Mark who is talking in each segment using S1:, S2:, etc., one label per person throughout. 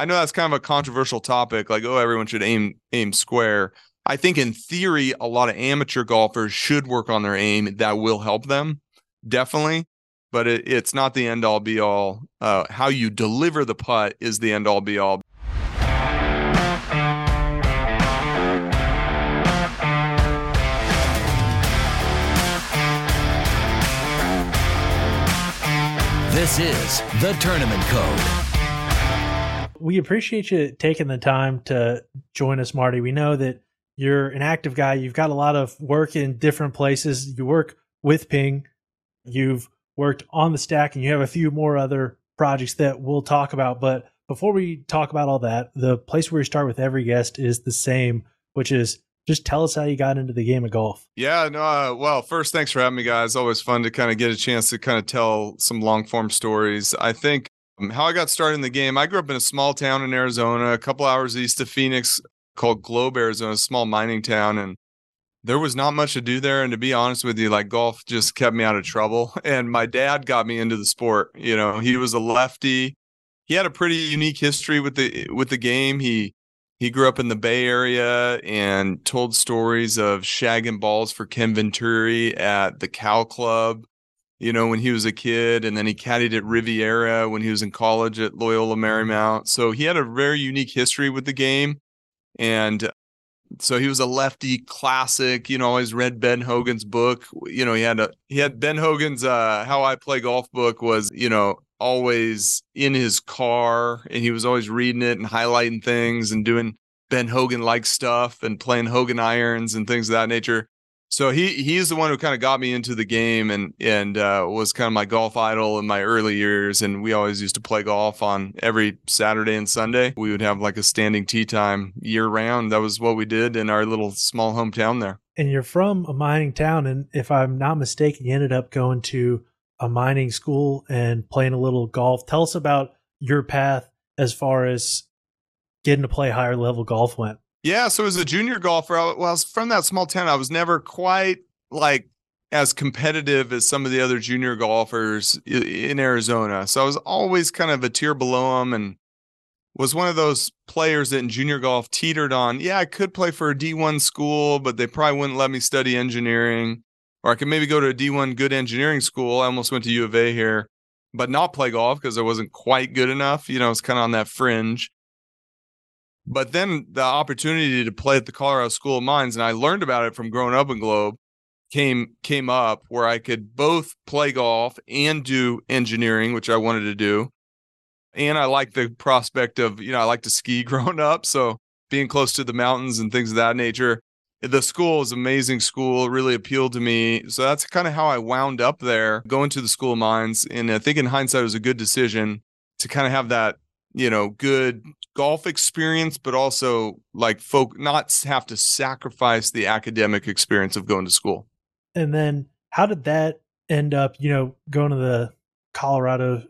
S1: I know that's kind of a controversial topic, like, oh, everyone should aim aim square. I think in theory, a lot of amateur golfers should work on their aim. That will help them, definitely. But it, it's not the end all be all. Uh, how you deliver the putt is the end all be all.
S2: This is the Tournament Code.
S3: We appreciate you taking the time to join us, Marty. We know that you're an active guy. You've got a lot of work in different places. You work with Ping. You've worked on the stack, and you have a few more other projects that we'll talk about. But before we talk about all that, the place where we start with every guest is the same, which is just tell us how you got into the game of golf.
S1: Yeah, no, uh, well, first, thanks for having me, guys. Always fun to kind of get a chance to kind of tell some long form stories. I think um, how I got started in the game, I grew up in a small town in Arizona, a couple hours east of Phoenix called Globe, Arizona, a small mining town. And there was not much to do there. And to be honest with you, like golf just kept me out of trouble. And my dad got me into the sport. You know, he was a lefty. He had a pretty unique history with the with the game. He he grew up in the Bay Area and told stories of shagging balls for Ken Venturi at the Cal Club, you know, when he was a kid. And then he caddied at Riviera when he was in college at Loyola Marymount. So he had a very unique history with the game. And so he was a lefty classic, you know, always read Ben Hogan's book. You know, he had a he had Ben Hogan's uh How I Play Golf book was, you know, always in his car and he was always reading it and highlighting things and doing Ben Hogan like stuff and playing Hogan irons and things of that nature. So he he's the one who kind of got me into the game and and uh, was kind of my golf idol in my early years. And we always used to play golf on every Saturday and Sunday. We would have like a standing tee time year round. That was what we did in our little small hometown there.
S3: And you're from a mining town, and if I'm not mistaken, you ended up going to a mining school and playing a little golf. Tell us about your path as far as getting to play higher level golf went.
S1: Yeah, so as a junior golfer, I, well, I was from that small town. I was never quite like as competitive as some of the other junior golfers in Arizona. So I was always kind of a tier below them and was one of those players that in junior golf teetered on, yeah, I could play for a D1 school, but they probably wouldn't let me study engineering or I could maybe go to a D1 good engineering school. I almost went to U of A here, but not play golf because I wasn't quite good enough. You know, it's kind of on that fringe. But then the opportunity to play at the Colorado School of Mines, and I learned about it from growing up in Globe, came came up where I could both play golf and do engineering, which I wanted to do. And I like the prospect of, you know, I like to ski growing up. So being close to the mountains and things of that nature the school is amazing school really appealed to me so that's kind of how i wound up there going to the school of mines and i think in hindsight it was a good decision to kind of have that you know good golf experience but also like folk not have to sacrifice the academic experience of going to school
S3: and then how did that end up you know going to the colorado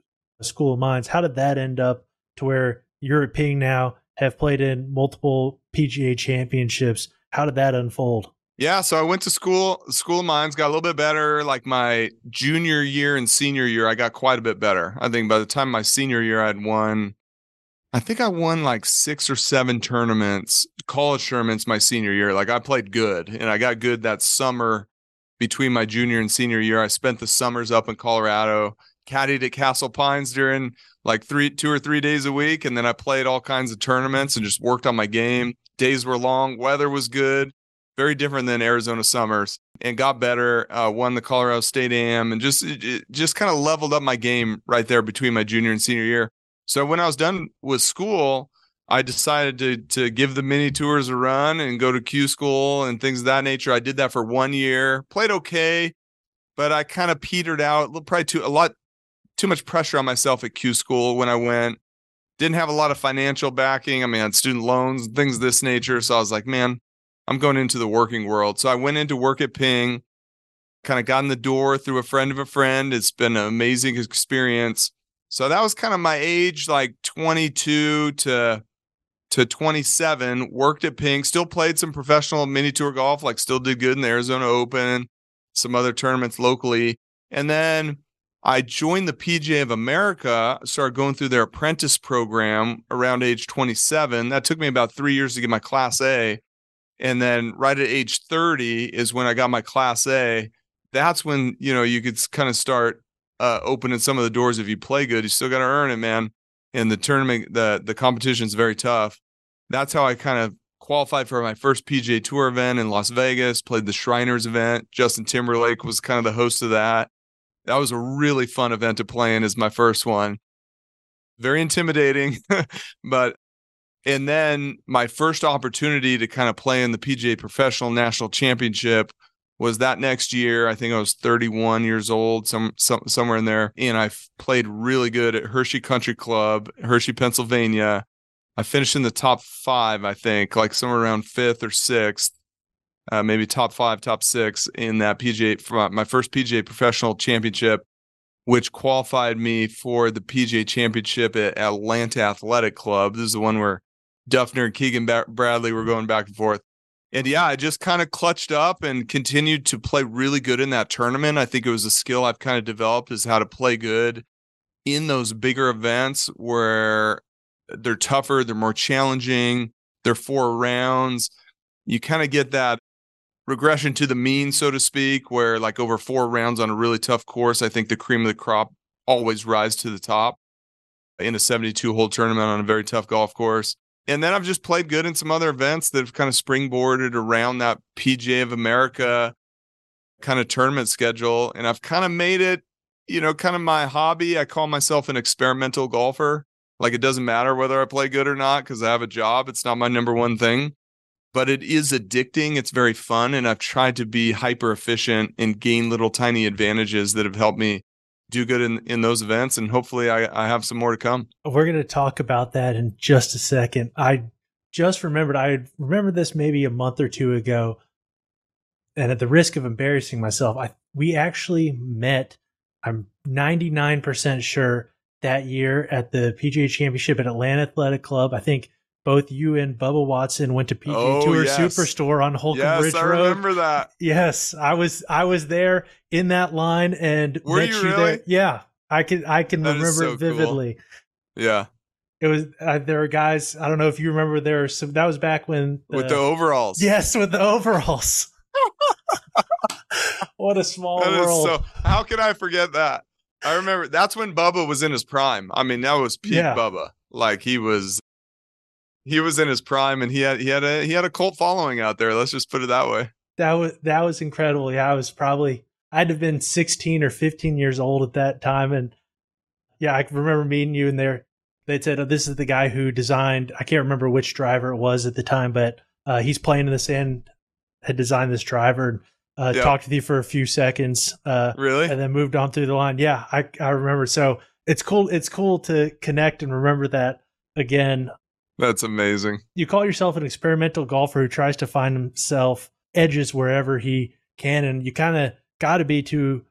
S3: school of mines how did that end up to where you're at ping now have played in multiple pga championships how did that unfold?
S1: Yeah, so I went to school, school of mines, got a little bit better. Like my junior year and senior year, I got quite a bit better. I think by the time my senior year, I'd won, I think I won like six or seven tournaments, college tournaments my senior year. Like I played good and I got good that summer between my junior and senior year. I spent the summers up in Colorado, caddied at Castle Pines during like three, two or three days a week. And then I played all kinds of tournaments and just worked on my game days were long, weather was good, very different than Arizona summers, and got better. Uh, won the Colorado State Am, and just just kind of leveled up my game right there between my junior and senior year. So when I was done with school, I decided to to give the mini tours a run and go to Q school and things of that nature. I did that for one year, played okay, but I kind of petered out. Probably too a lot too much pressure on myself at Q school when I went didn't have a lot of financial backing. I mean, I had student loans, things of this nature. So I was like, man, I'm going into the working world. So I went into work at Ping, kind of got in the door through a friend of a friend. It's been an amazing experience. So that was kind of my age, like 22 to to 27. Worked at Ping, still played some professional mini tour golf, like still did good in the Arizona Open, some other tournaments locally, and then I joined the PGA of America, started going through their apprentice program around age 27. That took me about three years to get my class A. And then right at age 30 is when I got my class A. That's when, you know, you could kind of start uh, opening some of the doors if you play good. You still got to earn it, man. And the tournament, the the competition is very tough. That's how I kind of qualified for my first PGA Tour event in Las Vegas. Played the Shriners event. Justin Timberlake was kind of the host of that. That was a really fun event to play in. Is my first one. Very intimidating, but and then my first opportunity to kind of play in the PGA Professional National Championship was that next year. I think I was 31 years old, some, some somewhere in there, and I played really good at Hershey Country Club, Hershey, Pennsylvania. I finished in the top five, I think, like somewhere around fifth or sixth, uh, maybe top five, top six in that PGA for my first PGA Professional Championship, which qualified me for the PGA Championship at Atlanta Athletic Club. This is the one where Duffner and Keegan Bradley were going back and forth and yeah, I just kind of clutched up and continued to play really good in that tournament. I think it was a skill I've kind of developed is how to play good in those bigger events where they're tougher, they're more challenging, they're four rounds. You kind of get that regression to the mean, so to speak, where like over four rounds on a really tough course, I think the cream of the crop always rise to the top in a 72 hole tournament on a very tough golf course and then I've just played good in some other events that have kind of springboarded around that PGA of America kind of tournament schedule. And I've kind of made it, you know, kind of my hobby. I call myself an experimental golfer. Like it doesn't matter whether I play good or not because I have a job. It's not my number one thing, but it is addicting. It's very fun. And I've tried to be hyper efficient and gain little tiny advantages that have helped me do good in, in those events. And hopefully I, I have some more to come.
S3: We're going to talk about that in just a second. I just remembered, I remember this maybe a month or two ago. And at the risk of embarrassing myself, I we actually met, I'm 99% sure that year at the PGA Championship at Atlanta Athletic Club. I think both you and Bubba Watson went to PGA oh, Tour yes. Superstore on Holcomb
S1: yes,
S3: Bridge
S1: I
S3: Road.
S1: I remember that.
S3: Yes, I was I was there in that line and
S1: Were met you, really? there.
S3: Yeah, I can I can that remember so it vividly.
S1: Cool. Yeah.
S3: It was uh, there were guys. I don't know if you remember. There some that was back when
S1: the, with the overalls.
S3: Yes, with the overalls. what a small that world! so
S1: how can I forget that? I remember that's when Bubba was in his prime. I mean, that was peak yeah. Bubba. Like he was he was in his prime and he had he had a he had a cult following out there. Let's just put it that way.
S3: That was that was incredible. Yeah, I was probably I'd have been 16 or 15 years old at that time and yeah, I remember meeting you in there. They said, oh, "This is the guy who designed." I can't remember which driver it was at the time, but uh, he's playing in the sand. Had designed this driver and uh, yep. talked with you for a few seconds. Uh,
S1: really,
S3: and then moved on through the line. Yeah, I I remember. So it's cool. It's cool to connect and remember that again
S1: that's amazing.
S3: You call yourself an experimental golfer who tries to find himself edges wherever he can, and you kind of got to be to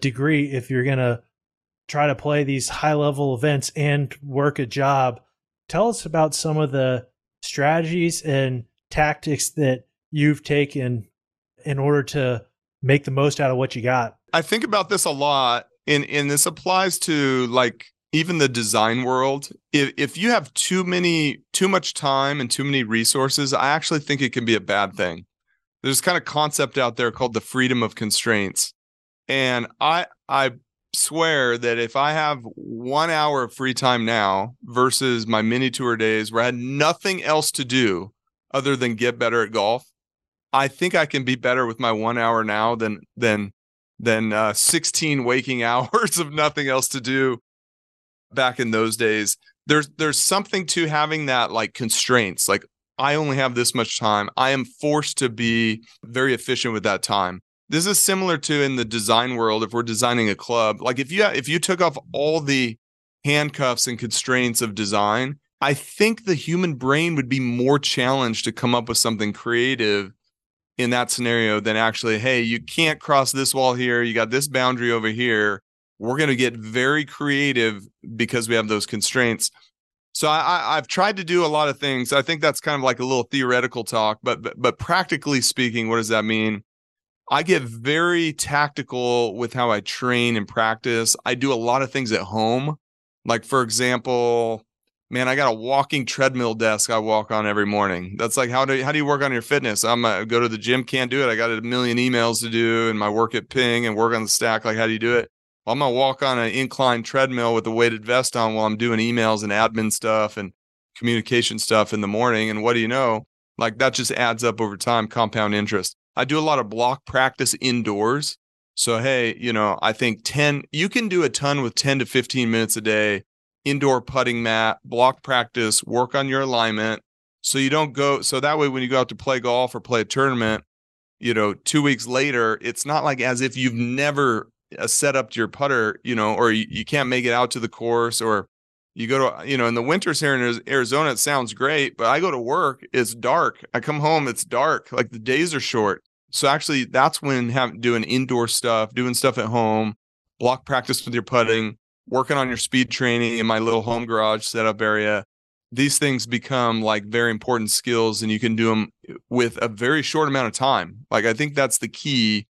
S3: degree if you're gonna try to play these high level events and work a job. Tell us about some of the strategies and tactics that you've taken in order to make the most out of what you got.
S1: I think about this a lot and and this applies to like even the design world if, if you have too many too much time and too many resources i actually think it can be a bad thing. There's kind of concept out there called the freedom of constraints. And i i swear that if i have one hour of free time now versus my mini tour days where i had nothing else to do other than get better at golf i think i can be better with my one hour now than than than uh, 16 waking hours of nothing else to do back in those days there's there's something to having that like constraints like i only have this much time. I am forced to be very efficient with that time. This is similar to in the design world if we're designing a club like if you if you took off all the handcuffs and constraints of design i think the human brain would be more challenged to come up with something creative in that scenario than actually hey you can't cross this wall here. You got this boundary over here we're going to get very creative because we have those constraints. So I, have tried to do a lot of things. I think that's kind of like a little theoretical talk, but, but but practically speaking, what does that mean? I get very tactical with how I train and practice. I do a lot of things at home. Like, for example, man, I got a walking treadmill desk I walk on every morning. That's like how do you, how do you work on your fitness? I'm a, go to the gym, can't do it. I got a million emails to do and my work at Ping and work on the stack. Like, how do you do it? Well, I'm gonna walk on an incline treadmill with a weighted vest on while I'm doing emails and admin stuff and communication stuff in the morning. And what do you know? Like that just adds up over time, compound interest. I do a lot of block practice indoors. So, hey, you know, I think 10, you can do a ton with 10 to 15 minutes a day, indoor putting mat, block practice, work on your alignment. So you don't go, so that way when you go out to play golf or play a tournament, you know, two weeks later, it's not like as if you've never uh, set up your putter, you know, or you, you can't make it out to the course or you go to you know in the winters here in arizona it sounds great but i go to work it's dark. I come home it's dark like the days are short. So actually that's when having doing indoor stuff doing stuff at home block practice with your putting working on your speed training in my little home garage setup area. These things become like very important skills and you can do them with a very short amount of time. Like i think that's the key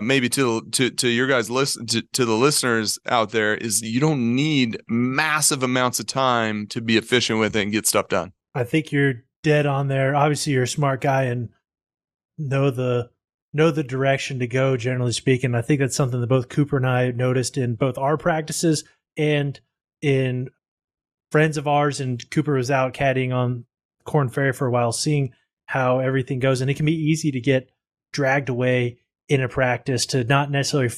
S1: maybe to to to your guys listen to, to the listeners out there is you don't need massive amounts of time to be efficient with it and get stuff done.
S3: I think you're dead on there. Obviously you're a smart guy and know the know the direction to go generally speaking. I think that's something that both Cooper and I noticed in both our practices and in friends of ours and Cooper was out caddying on Korn Ferry for a while seeing how everything goes and it can be easy to get dragged away in a practice to not necessarily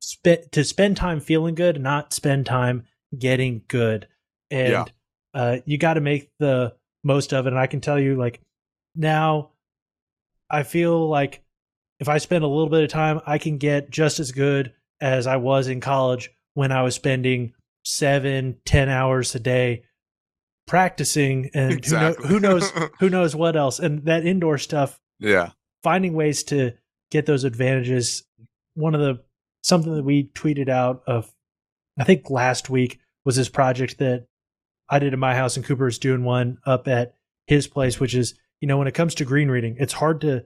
S3: spend to spend time feeling good, not spend time getting good. And yeah. uh, you got to make the most of it. And I can tell you, like now, I feel like if I spend a little bit of time, I can get just as good as I was in college when I was spending seven, ten hours a day practicing, and exactly. who, know, who knows who knows what else. And that indoor stuff,
S1: yeah,
S3: finding ways to get those advantages. One of the something that we tweeted out of I think last week was this project that I did in my house and Cooper is doing one up at his place, which is, you know, when it comes to green reading, it's hard to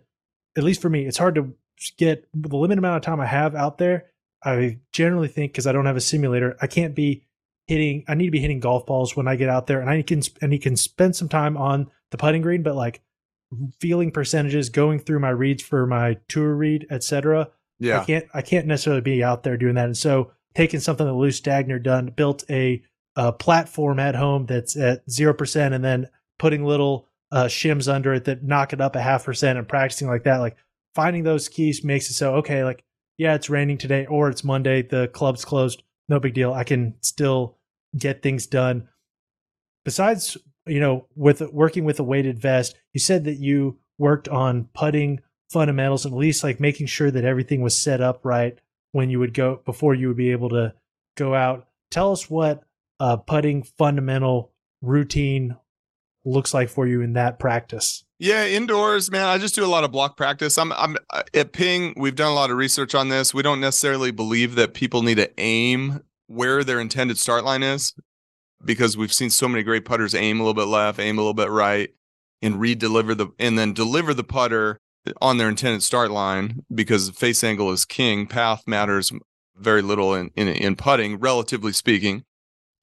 S3: at least for me, it's hard to get the limited amount of time I have out there. I generally think because I don't have a simulator, I can't be hitting I need to be hitting golf balls when I get out there and I can and he can spend some time on the putting green, but like feeling percentages, going through my reads for my tour read, etc.
S1: Yeah,
S3: I can't I can't necessarily be out there doing that. And so taking something that Lou Stagner done, built a, a platform at home that's at zero percent, and then putting little uh, shims under it that knock it up a half percent, and practicing like that. Like finding those keys makes it so okay. Like yeah, it's raining today, or it's Monday, the club's closed. No big deal. I can still get things done. Besides you know, with working with a weighted vest, you said that you worked on putting fundamentals and at least like making sure that everything was set up right when you would go before you would be able to go out. Tell us what a putting fundamental routine looks like for you in that practice.
S1: Yeah, indoors, man. I just do a lot of block practice. I'm, I'm uh, at Ping. We've done a lot of research on this. We don't necessarily believe that people need to aim where their intended start line is because we've seen so many great putters aim a little bit left, aim a little bit right, and re-deliver the and then deliver the putter on their intended start line because face angle is king. Path matters very little in in, in putting, relatively speaking.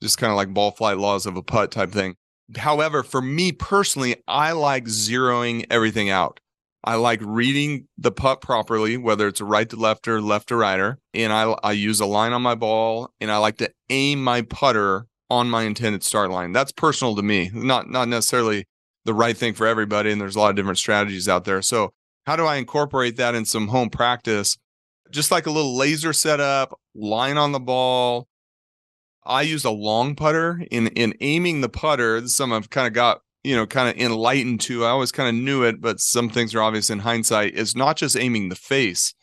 S1: Just kind of like ball flight laws of a putt type thing. However, for me personally, I like zeroing everything out. I like reading the putt properly, whether it's right to left or left to righter. And I, I use a line on my ball and I like to aim my putter on my intended start line. That's personal to me, not not necessarily the right thing for everybody. And there's a lot of different strategies out there. So how do I incorporate that in some home practice? Just like a little laser setup, line on the ball. I use a long putter in in aiming the putter. Some I've kind of got you know kind of enlightened to. I always kind of knew it, but some things are obvious in hindsight. Is not just aiming the face.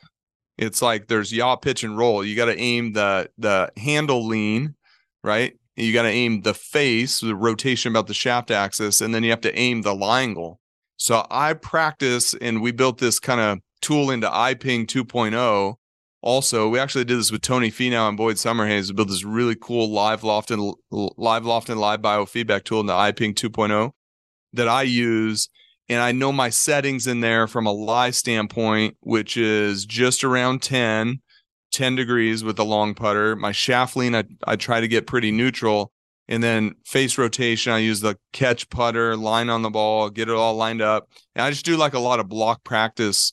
S1: It's like there's yaw, pitch, and roll. You got to aim the the handle lean, right? You got to aim the face, the rotation about the shaft axis, and then you have to aim the lie angle. So I practice, and we built this kind of tool into iPing 2.0. Also, we actually did this with Tony Finau and Boyd Summerhays. We built this really cool live loft and live loft and live biofeedback tool into iPing 2.0 that I use. and I know my settings in there from a lie standpoint, which is just around 10, 10 degrees with the long putter. My shaft lean, I, I try to get pretty neutral. And then face rotation, I use the catch putter, line on the ball, get it all lined up. And I just do like a lot of block practice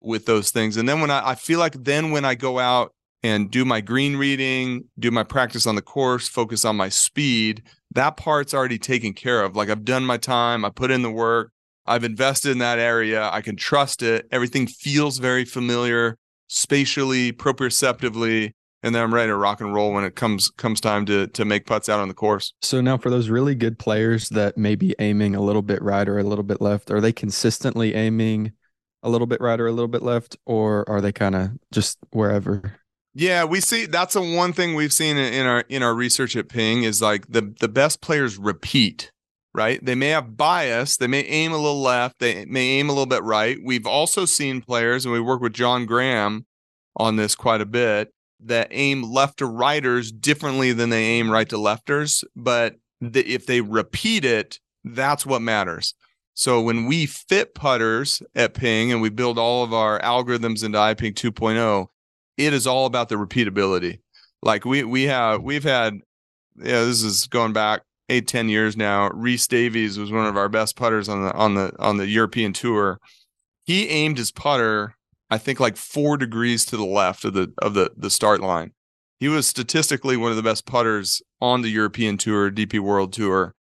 S1: with those things. And then when I, I feel like then when I go out and do my green reading, do my practice on the course, focus on my speed, that part's already taken care of. Like I've done my time, I put in the work, I've invested in that area. I can trust it. Everything feels very familiar spatially, proprioceptively, and then I'm ready to rock and roll when it comes comes time to to make putts out on the course.
S4: So now for those really good players that may be aiming a little bit right or a little bit left, are they consistently aiming a little bit right or a little bit left, or are they kind of just wherever?
S1: Yeah, we see that's the one thing we've seen in our in our research at Ping is like the the best players repeat right? They may have bias, they may aim a little left, they may aim a little bit right. We've also seen players, and we work with John Graham on this quite a bit, that aim left to righters differently than they aim right to lefters. But the, if they repeat it, that's what matters. So when we fit putters at Ping and we build all of our algorithms into iPing 2.0, it is all about the repeatability. Like we we have we've had yeah, this is going back eight ten years now. Rhys Davies was one of our best putters on the on the on the European tour. He aimed his putter, I think, like four degrees to the left of the of the the start line. He was statistically one of the best putters on the European tour, DP World Tour.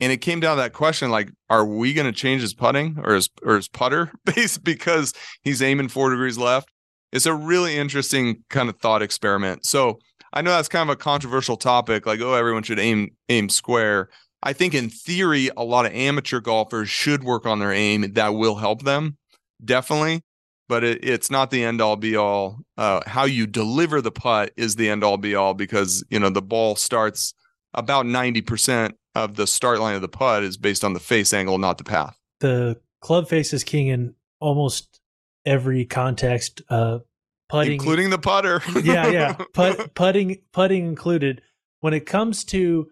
S1: And it came down to that question: like, are we going to change his putting or his or his putter base because he's aiming four degrees left? It's a really interesting kind of thought experiment. So I know that's kind of a controversial topic, like oh, everyone should aim aim square. I think in theory, a lot of amateur golfers should work on their aim. That will help them, definitely. But it, it's not the end all be all. Uh, how you deliver the putt is the end all be all because you know the ball starts about ninety percent of the start line of the putt is based on the face angle, not the path.
S3: The club face is king in almost every context. Uh,
S1: putting, including the putter.
S3: yeah, yeah, Put, putting, putting included. When it comes to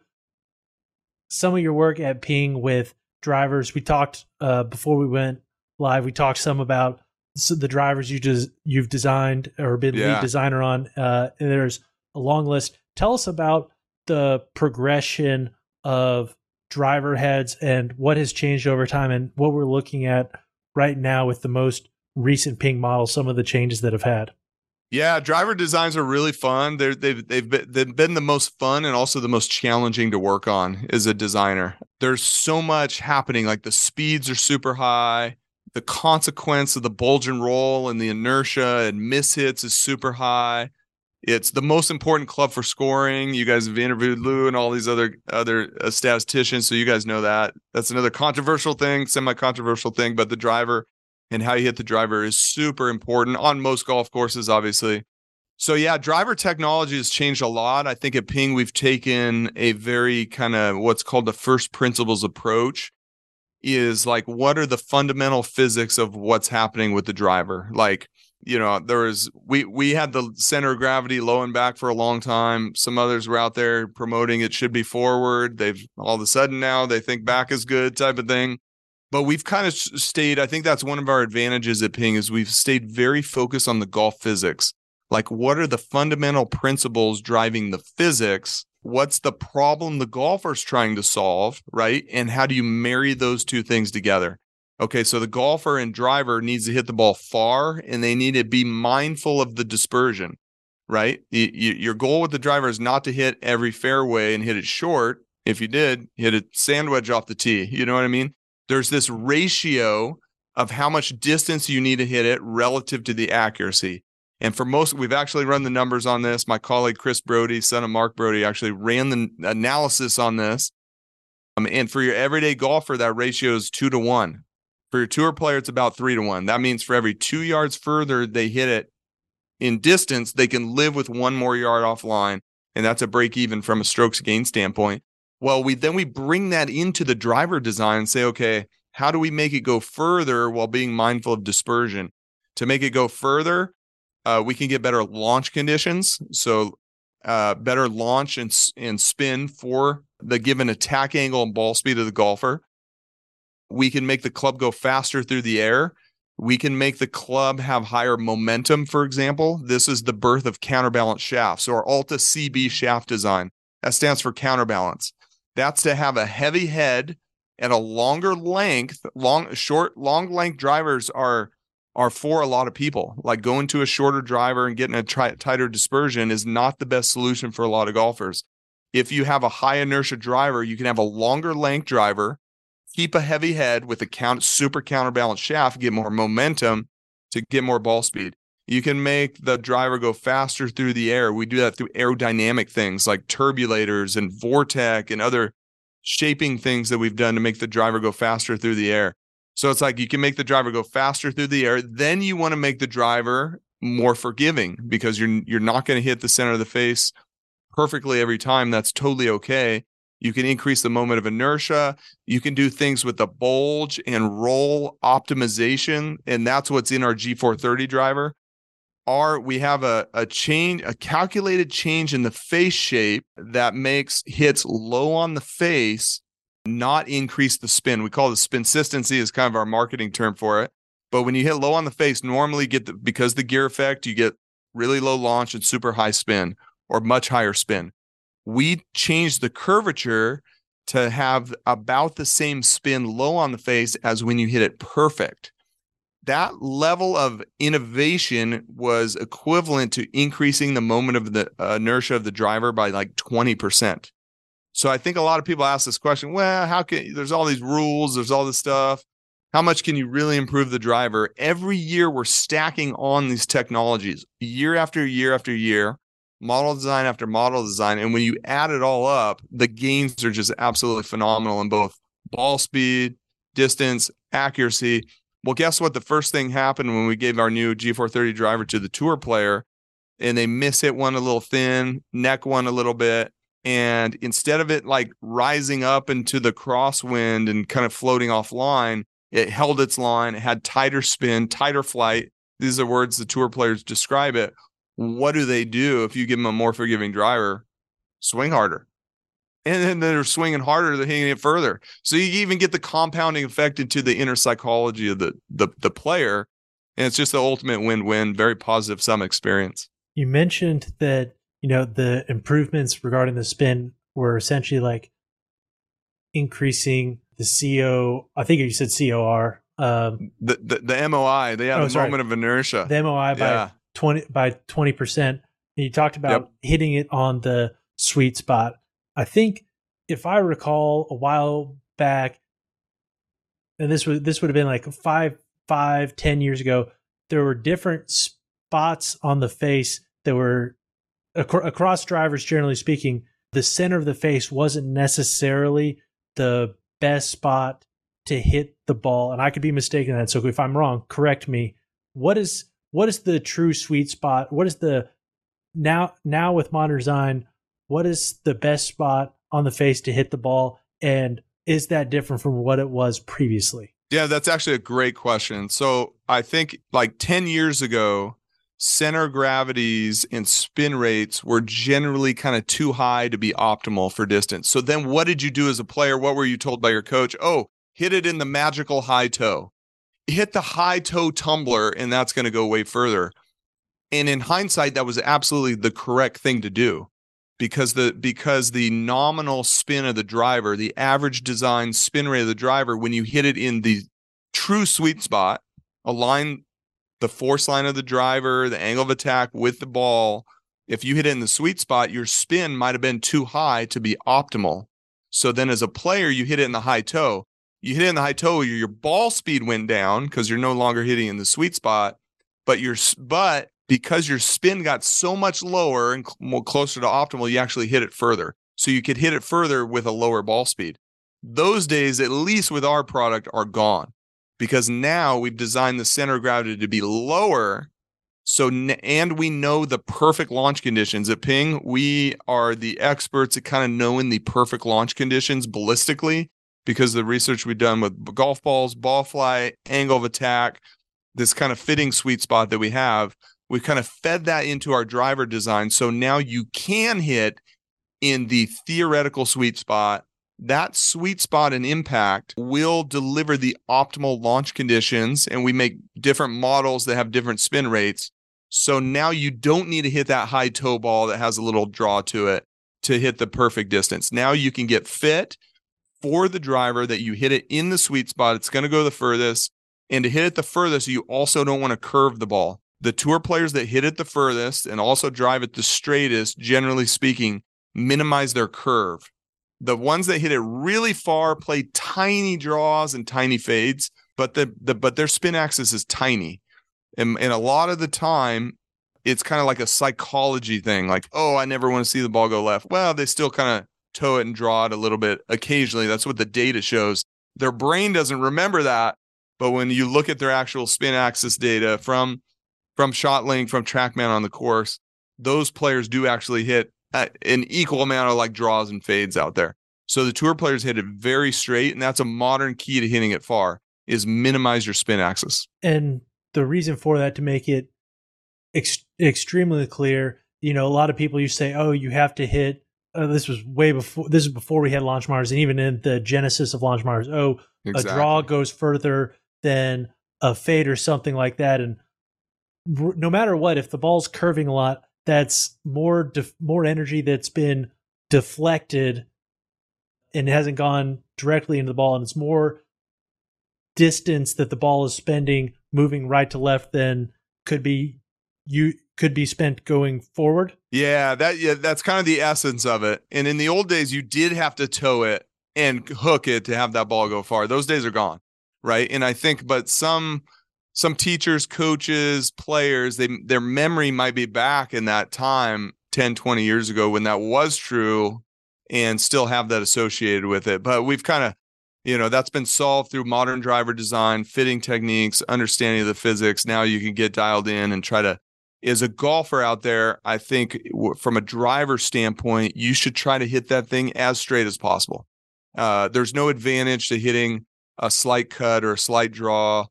S3: some of your work at Ping with drivers, we talked uh, before we went live. We talked some about the drivers you just you've designed or been yeah. lead designer on. Uh, and there's a long list. Tell us about the progression of driver heads and what has changed over time and what we're looking at right now with the most recent ping model some of the changes that have had
S1: yeah, driver designs are really fun. They're, they've they've been, they've been the most fun and also the most challenging to work on as a designer. There's so much happening. Like the speeds are super high. The consequence of the bulge and roll and the inertia and miss hits is super high. It's the most important club for scoring. You guys have interviewed Lou and all these other other uh, statisticians, so you guys know that. That's another controversial thing, semi-controversial thing. But the driver and how you hit the driver is super important on most golf courses, obviously. So yeah, driver technology has changed a lot. I think at Ping we've taken a very kind of what's called the first principles approach is like what are the fundamental physics of what's happening with the driver? Like, you know, there was we we had the center of gravity low and back for a long time. Some others were out there promoting it should be forward. They've all of a sudden now they think back is good type of thing but we've kind of stayed i think that's one of our advantages at ping is we've stayed very focused on the golf physics. Like what are the fundamental principles driving the physics? What's the problem the golfer's trying to solve right? And how do you marry those two things together? Okay so the golfer and driver needs to hit the ball far and they need to be mindful of the dispersion right? You, you, your goal with the driver is not to hit every fairway and hit it short. If you did hit a sand wedge off the tee you know what i mean there's this ratio of how much distance you need to hit it relative to the accuracy. And for most, we've actually run the numbers on this. My colleague Chris Broadie, son of Mark Broadie, actually ran the analysis on this. Um, and for your everyday golfer, that ratio is two to one. For your tour player, it's about three to one. That means for every two yards further they hit it in distance, they can live with one more yard offline. And that's a break even from a strokes gain standpoint. Well, we then we bring that into the driver design and say, okay, how do we make it go further while being mindful of dispersion? To make it go further, uh, we can get better launch conditions. So, uh, better launch and, and spin for the given attack angle and ball speed of the golfer. we can make the club go faster through the air. We can make the club have higher momentum, for example. This is the birth of counterbalance shafts or Alta CB shaft design. That stands for counterbalance. That's to have a heavy head and a longer length. Long, short, long length drivers are are for a lot of people. Like going to a shorter driver and getting a tri- tighter dispersion is not the best solution for a lot of golfers. If you have a high inertia driver, you can have a longer length driver, keep a heavy head with a count super counterbalance shaft, get more momentum to get more ball speed. You can make the driver go faster through the air. We do that through aerodynamic things like turbulators and Vortec and other shaping things that we've done to make the driver go faster through the air. So it's like you can make the driver go faster through the air. Then you want to make the driver more forgiving because you're you're not going to hit the center of the face perfectly every time. That's totally okay. You can increase the moment of inertia. You can do things with the bulge and roll optimization, and that's what's in our G430 driver. Our we have a a change, a calculated change in the face shape that makes hits low on the face not increase the spin. We call the Spinsistency is kind of our marketing term for it. But when you hit low on the face, normally get the because the gear effect, you get really low launch and super high spin or much higher spin. We change the curvature to have about the same spin low on the face as when you hit it perfect. That level of innovation was equivalent to increasing the moment of the uh, inertia of the driver by like 20%. So I think a lot of people ask this question, well, how can there's all these rules, there's all this stuff. How much can you really improve the driver? Every year we're stacking on these technologies year after year after year, model design after model design. And when you add it all up, the gains are just absolutely phenomenal in both ball speed, distance, accuracy. Well, guess what? The first thing happened when we gave our new G430 driver to the tour player and they miss hit one a little thin, neck one a little bit, and instead of it like rising up into the crosswind and kind of floating offline, it held its line. It had tighter spin, tighter flight. These are words the tour players describe it. What do they do if you give them a more forgiving driver? Swing harder. And then they're swinging harder, they're hitting it further. So you even get the compounding effect into the inner psychology of the the, the player. And it's just the ultimate win-win, very positive sum experience.
S3: You mentioned that you know, the improvements regarding the spin were essentially like increasing the CO. I think you said COR. Um,
S1: the, the the MOI. They had oh, a sorry. moment of inertia.
S3: The MOI by yeah. twenty by twenty percent. And you talked about yep. hitting it on the sweet spot. I think if I recall a while back, and this was this would have been like five, five, ten years ago, there were different spots on the face that were across drivers, generally speaking, the center of the face wasn't necessarily the best spot to hit the ball. And I could be mistaken that. So if I'm wrong, correct me. What is what is the true sweet spot? What is the now now with modern design? What is the best spot on the face to hit the ball? And is that different from what it was previously?
S1: Yeah, that's actually a great question. So I think like 10 years ago, center gravities and spin rates were generally kind of too high to be optimal for distance. So then what did you do as a player? What were you told by your coach? Oh, hit it in the magical high toe. Hit the high toe tumbler and that's going to go way further. And in hindsight that was absolutely the correct thing to do because the because the nominal spin of the driver, the average design spin rate of the driver when you hit it in the true sweet spot, align the force line of the driver, the angle of attack with the ball, if you hit it in the sweet spot, your spin might have been too high to be optimal. So then as a player, you hit it in the high toe. You hit it in the high toe, your, ball speed went down because you're no longer hitting in the sweet spot. But your but because your spin got so much lower and closer to optimal, you actually hit it further. So you could hit it further with a lower ball speed. Those days, at least with our product, are gone because now we've designed the center of gravity to be lower. So, and we know the perfect launch conditions at Ping. We are the experts at kind of knowing the perfect launch conditions ballistically because the research we've done with golf balls, ball flight, angle of attack, this kind of fitting sweet spot that we have. We've kind of fed that into our driver design. So now you can hit in the theoretical sweet spot that sweet spot and impact will deliver the optimal launch conditions. And we make different models that have different spin rates. So now you don't need to hit that high toe ball that has a little draw to it to hit the perfect distance. Now you can get fit for the driver that you hit it in the sweet spot. It's going to go the furthest. And to hit it the furthest, you also don't want to curve the ball. The tour players that hit it the furthest and also drive it the straightest, generally speaking, minimize their curve. The ones that hit it really far play tiny draws and tiny fades, but the, the but their spin axis is tiny. And, and a lot of the time, it's kind of like a psychology thing. Like, oh, I never want to see the ball go left. Well, they still kind of toe it and draw it a little bit occasionally. That's what the data shows. Their brain doesn't remember that, but when you look at their actual spin axis data from from ShotLink, from TrackMan on the course, those players do actually hit an equal amount of like draws and fades out there. So the tour players hit it very straight, and that's a modern key to hitting it far is minimize your spin axis.
S3: And the reason for that to make it ex- extremely clear, you know, a lot of people you say, oh, you have to hit. Uh, this was way before. This is before we had launch Mars, and even in the genesis of launch Mars, oh, exactly. a draw goes further than a fade or something like that, and no matter what, if the ball's curving a lot, that's more def- more energy that's been deflected and hasn't gone directly into the ball, and it's more distance that the ball is spending moving right to left than could be you could be spent going forward.
S1: Yeah, that yeah, that's kind of the essence of it. And in the old days, you did have to toe it and hook it to have that ball go far. Those days are gone, right? And I think, but some some teachers, coaches, players, they their memory might be back in that time 10, 20 years ago when that was true and still have that associated with it. But we've kind of, you know, that's been solved through modern driver design, fitting techniques, understanding of the physics. Now you can get dialed in and try to as a golfer out there, I think from a driver standpoint, you should try to hit that thing as straight as possible. Uh, there's no advantage to hitting a slight cut or a slight draw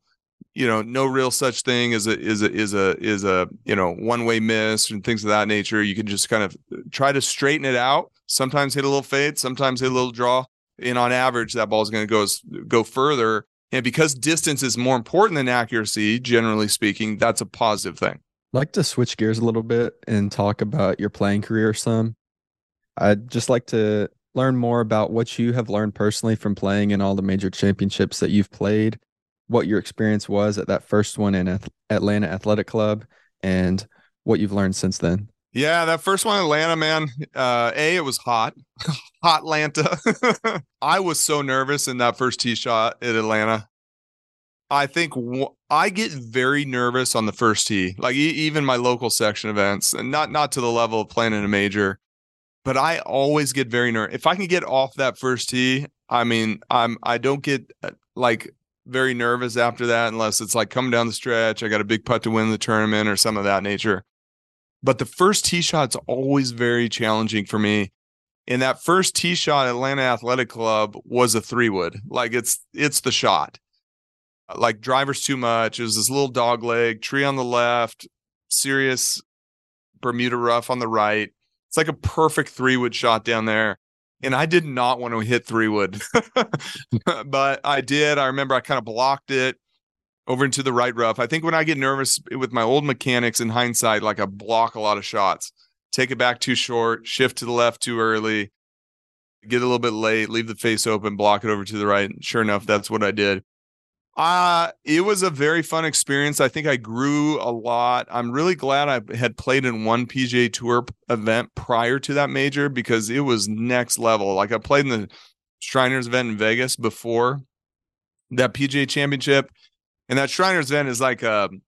S1: you know no real such thing as a is a is a is a you know one way miss and things of that nature. You can just kind of uh, try to straighten it out. Sometimes hit a little fade sometimes hit a little draw and on average that ball is going to go go further. And because distance is more important than accuracy generally speaking that's a positive thing.
S4: Like to switch gears a little bit and talk about your playing career some. I'd just like to learn more about what you have learned personally from playing in all the major championships that you've played what your experience was at that first one in Atlanta Athletic Club and what you've learned since then.
S1: Yeah, that first one in Atlanta, man. Uh, a, it was hot, hot Atlanta. I was so nervous in that first tee shot at Atlanta. I think w- I get very nervous on the first tee, like e- even my local section events, and not not to the level of playing in a major, but I always get very nervous. If I can get off that first tee, I mean, I'm I don't get uh, like very nervous after that unless it's like coming down the stretch. I got a big putt to win the tournament or some of that nature. But the first tee shot's always very challenging for me. And that first tee shot at Atlanta Athletic Club was a three wood. Like it's it's the shot. Like drivers too much. It was this little dog leg, tree on the left, serious Bermuda rough on the right. It's like a perfect three wood shot down there and I did not want to hit three wood, but I did. I remember I kind of blocked it over into the right rough. I think when I get nervous with my old mechanics in hindsight, like I block a lot of shots, take it back too short, shift to the left too early, get a little bit late, leave the face open, block it over to the right. Sure enough, that's what I did. Uh, it was a very fun experience. I think I grew a lot. I'm really glad I had played in one PGA Tour event prior to that major because it was next level. Like I played in the Shriners event in Vegas before that PGA Championship, and that Shriners event is like a, um,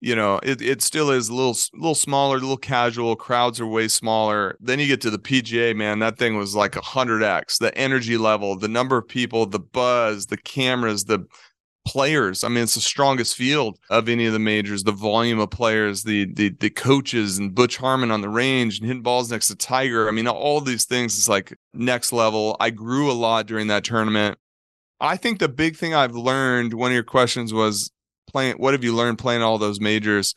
S1: you know, it it still is a little little smaller, a little casual. Crowds are way smaller. Then you get to the PGA, man. That thing was like a hundred x. The energy level, the number of people, the buzz, the cameras, the players. I mean, it's the strongest field of any of the majors. The volume of players, the the the coaches, and Butch Harmon on the range and hitting balls next to Tiger. I mean, all these things is like next level. I grew a lot during that tournament. I think the big thing I've learned. One of your questions was playing. What have you learned playing all those majors?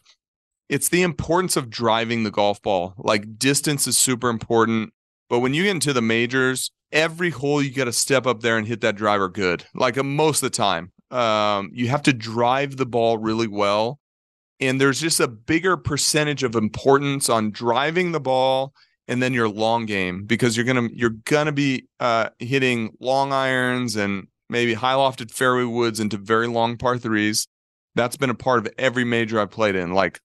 S1: It's the importance of driving the golf ball. Like distance is super important, but when you get into the majors, every hole you got to step up there and hit that driver good. Like uh, most of the time, um, you have to drive the ball really well, and there's just a bigger percentage of importance on driving the ball and then your long game because you're gonna you're gonna be uh, hitting long irons and maybe high lofted fairway woods into very long par threes. That's been a part of every major I've played in. Like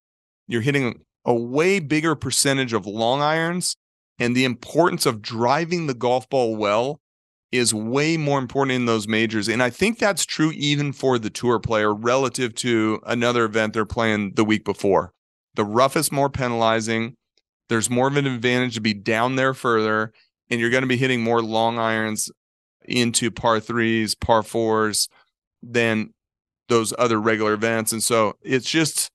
S1: you're hitting a way bigger percentage of long irons, and the importance of driving the golf ball well is way more important in those majors. And I think that's true even for the tour player relative to another event they're playing the week before. The rough is more penalizing. There's more of an advantage to be down there further, and you're going to be hitting more long irons into par threes, par fours than those other regular events. And so it's just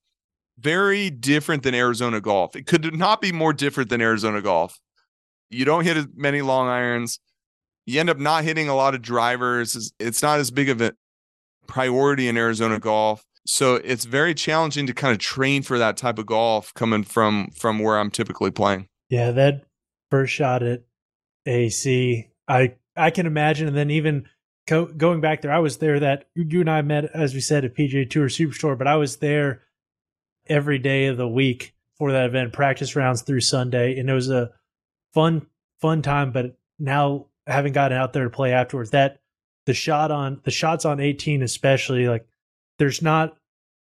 S1: very different than Arizona golf. It could not be more different than Arizona golf. You don't hit as many long irons. You end up not hitting a lot of drivers. It's not as big of a priority in Arizona golf. So it's very challenging to kind of train for that type of golf coming from from where I'm typically playing.
S3: Yeah, that first shot at AC, I I can imagine, and then even co- going back there, I was there. That you and I met, as we said, at PGA Tour Superstore, but I was there every day of the week for that event, practice rounds through Sunday, and it was a fun fun time. But now having gotten out there to play afterwards, that the shot on the shots on 18 especially like there's not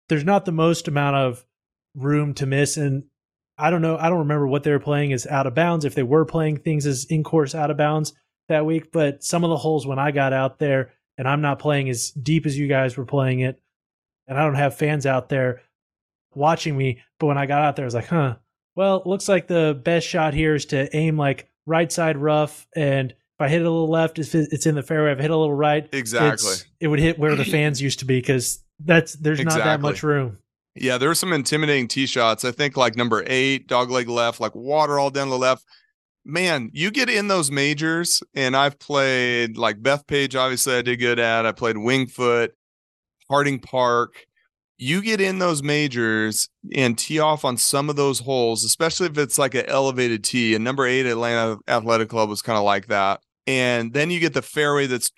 S3: there's not the most amount of room to miss and I don't know I don't remember what they were playing as out of bounds if they were playing things as in course out of bounds that week but some of the holes when I got out there and I'm not playing as deep as you guys were playing it and I don't have fans out there watching me but when I got out there I was like huh well looks like the best shot here is to aim like right side rough and if I hit a little left, it's in the fairway. If I hit a little right,
S1: exactly,
S3: it would hit where the fans used to be because that's there's exactly. not that much room.
S1: Yeah, there were some intimidating tee shots. I think like number eight, dogleg left, like water all down the left. Man, you get in those majors, and I've played like Bethpage. Obviously, I did good at. I played Winged Foot, Harding Park. You get in those majors and tee off on some of those holes, especially if it's like an elevated tee. And number eight, Atlanta Athletic Club was kind of like that and then you get the fairway that's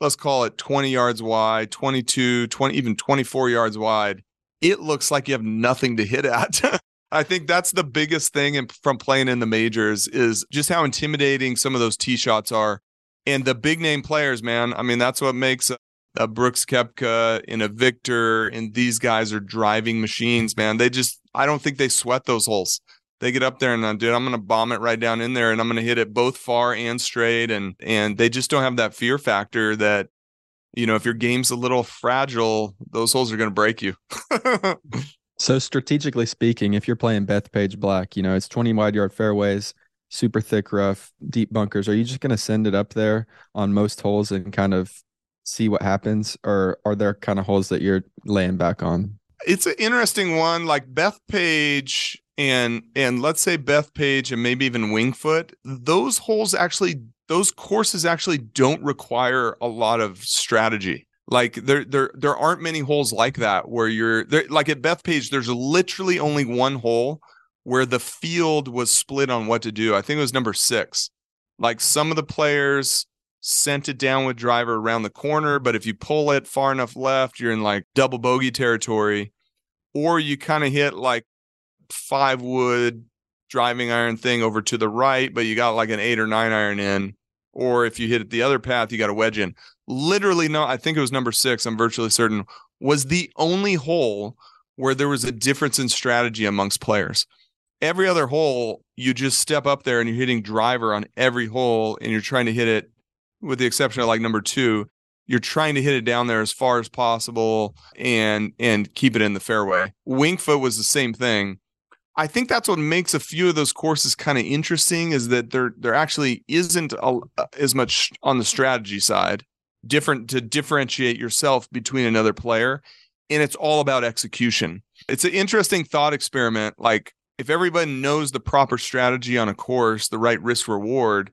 S1: let's call it 20 yards wide 22 20 even 24 yards wide. It looks like you have nothing to hit at. I think that's the biggest thing in, from playing in the majors is just how intimidating some of those tee shots are. And the big name players man i mean that's what makes a, brooks koepka and a Viktor and these guys are driving machines man. They just i don't think they sweat those holes they get up there and uh, dude, I'm gonna bomb it right down in there, and I'm gonna hit it both far and straight, and and they just don't have that fear factor that, you know, if your game's a little fragile, those holes are gonna break you.
S4: so strategically speaking, if you're playing Bethpage Black, you know it's 20 wide yard fairways, super thick rough, deep bunkers. Are you just gonna send it up there on most holes and kind of see what happens, or are there kind of holes that you're laying back on?
S1: It's an interesting one. Like Bethpage and and let's say Bethpage and maybe even Winged Foot, those holes actually those courses actually don't require a lot of strategy. Like there there there aren't many holes like that where you're there like at Bethpage there's literally only one hole where the field was split on what to do. I think it was number 6. Like some of the players sent it down with driver around the corner, but if you pull it far enough left, you're in like double bogey territory or you kind of hit like five wood driving iron thing over to the right, but you got like an eight or nine iron in. Or if you hit it the other path, you got a wedge in. Literally, no, I think it was number six, I'm virtually certain, was the only hole where there was a difference in strategy amongst players. Every other hole, you just step up there and you're hitting driver on every hole and you're trying to hit it, with the exception of like number two, you're trying to hit it down there as far as possible and and keep it in the fairway. Winged Foot was the same thing. I think that's what makes a few of those courses kind of interesting is that there there actually isn't a, uh, as much on the strategy side, different to differentiate yourself between another player, and it's all about execution. It's an interesting thought experiment. Like if everybody knows the proper strategy on a course, the right risk reward,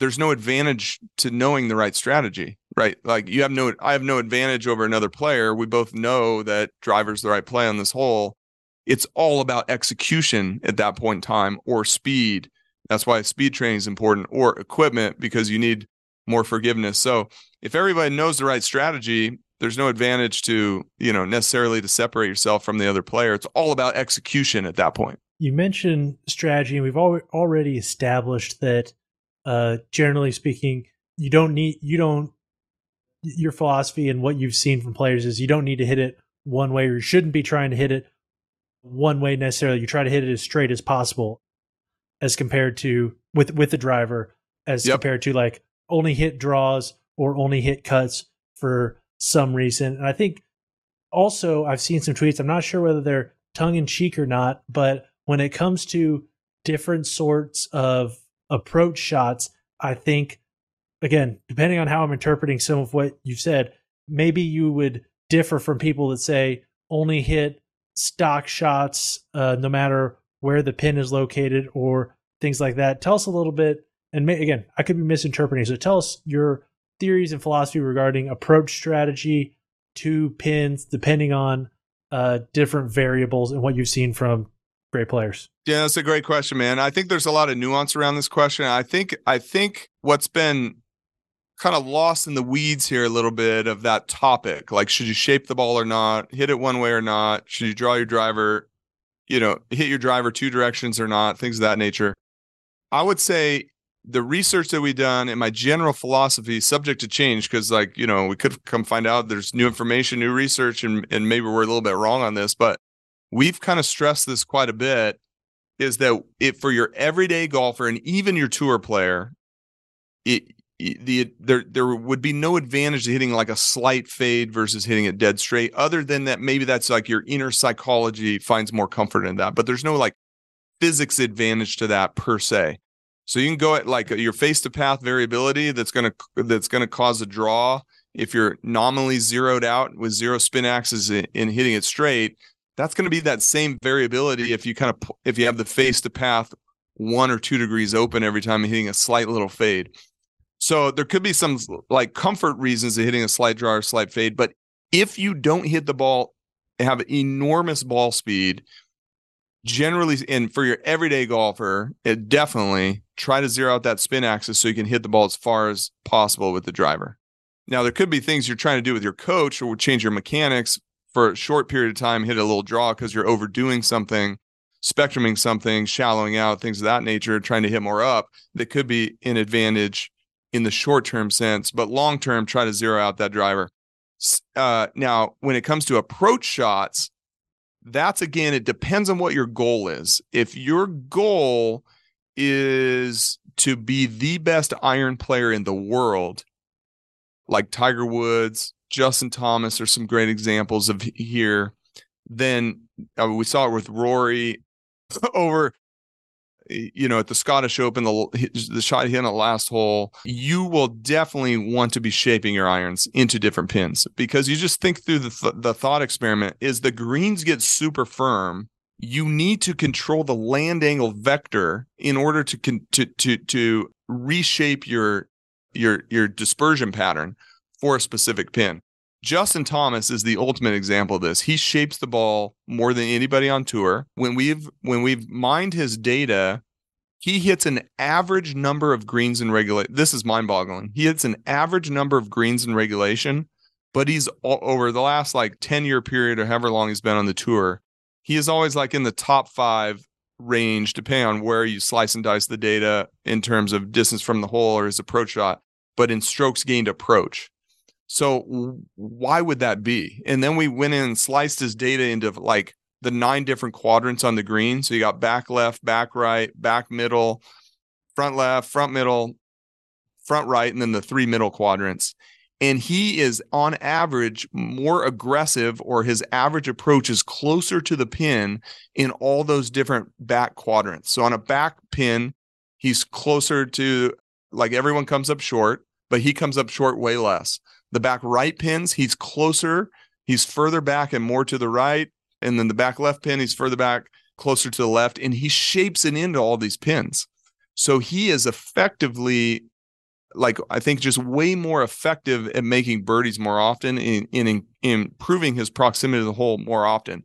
S1: there's no advantage to knowing the right strategy, right? Like you have no, I have no advantage over another player. We both know that driver's the right play on this hole it's all about execution at that point in time or speed. That's why speed training is important or equipment because you need more forgiveness. So if everybody knows the right strategy, there's no advantage to, you know, necessarily to separate yourself from the other player. It's all about execution at that point.
S3: You mentioned strategy, and we've al- already established that, uh, generally speaking, you don't need, you don't, your philosophy and what you've seen from players is you don't need to hit it one way, or you shouldn't be trying to hit it one way necessarily. You try to hit it as straight as possible, as compared to with with the driver, as
S1: Yep.
S3: compared to like only hit draws or only hit cuts for some reason. And I think also I've seen some tweets. I'm not sure whether they're tongue in cheek or not, but when it comes to different sorts of approach shots, I think again, depending on how I'm interpreting some of what you've said, maybe you would differ from people that say only hit stock shots uh, no matter where the pin is located or things like that. Tell us a little bit, and may, again, I could be misinterpreting. So tell us your theories and philosophy regarding approach strategy to pins, depending on uh, different variables and what you've seen from great players.
S1: Yeah, that's a great question, man. I think there's a lot of nuance around this question. I think I think what's been kind of lost in the weeds here a little bit of that topic, like should you shape the ball or not, hit it one way or not, should you draw your driver, you know, hit your driver two directions or not, things of that nature. I would say the research that we've done and my general philosophy subject to change because like you know we could come find out there's new information new research and, and maybe we're a little bit wrong on this but we've kind of stressed this quite a bit is that it for your everyday golfer and even your tour player it- the there there would be no advantage to hitting like a slight fade versus hitting it dead straight other than that maybe that's like your inner psychology finds more comfort in that but there's no like physics advantage to that per se. So you can go at like your face to path variability that's going to that's going to cause a draw. If you're nominally zeroed out with zero spin axis in, in hitting it straight that's going to be that same variability if you kind of if you have the face to path one or two degrees open every time hitting a slight little fade so there could be some like comfort reasons to hitting a slight draw or slight fade but if you don't hit the ball have enormous ball speed generally and for your everyday golfer it definitely try to zero out that spin axis so you can hit the ball as far as possible with the driver. Now there could be things you're trying to do with your coach or change your mechanics for a short period of time hit a little draw because you're overdoing something spectruming something shallowing out things of that nature trying to hit more up that could be an advantage in the short term sense but long term try to zero out that driver. Uh, now when it comes to approach shots that's again it depends on what your goal is. If your goal is to be the best iron player in the world like tiger woods justin thomas are some great examples of here then uh, we saw it with rory over you know at the scottish open the, the shot he hit on the last hole you will definitely want to be shaping your irons into different pins because you just think through the, th- the thought experiment. Is the greens get super firm you need to control the land angle vector in order to con- to to to reshape your your your dispersion pattern for a specific pin Justin Thomas is the ultimate example of this. He shapes the ball more than anybody on tour. When we've when we've mined his data, he hits an average number of greens in regulation. This is mind-boggling. He hits an average number of greens in regulation, but he's all, over the last like 10 year period or however long he's been on the tour, he is always like in the top 5 range depending on where you slice and dice the data in terms of distance from the hole or his approach shot, but in strokes gained approach. So why would that be? And then we went in and sliced his data into like the nine different quadrants on the green. So you got back left, back right, back middle, front left, front middle, front right, and then the three middle quadrants. And he is on average more aggressive, or his average approach is closer to the pin in all those different back quadrants. So on a back pin, he's closer to like everyone comes up short, but he comes up short way less. The back right pins, he's closer, he's further back and more to the right. And then the back left pin, he's further back, closer to the left, and he shapes it into all these pins. So he is effectively like I think just way more effective at making birdies more often in, in, in improving his proximity to the hole more often.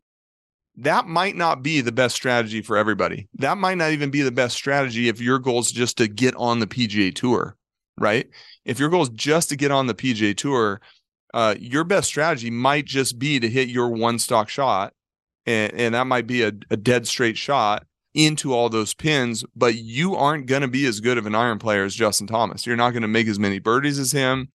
S1: That might not be the best strategy for everybody. That might not even be the best strategy if your goal is just to get on the PGA tour. Right? If your goal is just to get on the PGA Tour, uh, your best strategy might just be to hit your one stock shot, and, and that might be a, a dead straight shot into all those pins, but you aren't going to be as good of an iron player as Justin Thomas. You're not going to make as many birdies as him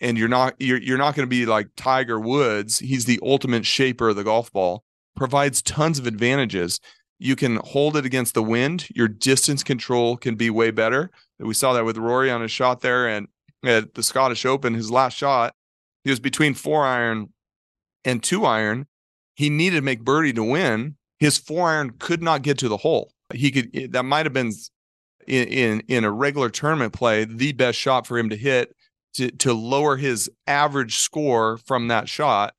S1: and you're not you're you're not going to be like Tiger Woods. He's the ultimate shaper of the golf ball. Provides tons of advantages. You can hold it against the wind. Your distance control can be way better. We saw that with Rory on his shot there and at the Scottish Open, his last shot, he was between four iron and two iron. He needed to make birdie to win. His four iron could not get to the hole. He could eh, that might have been in, in in a regular tournament play the best shot for him to hit to to lower his average score from that shot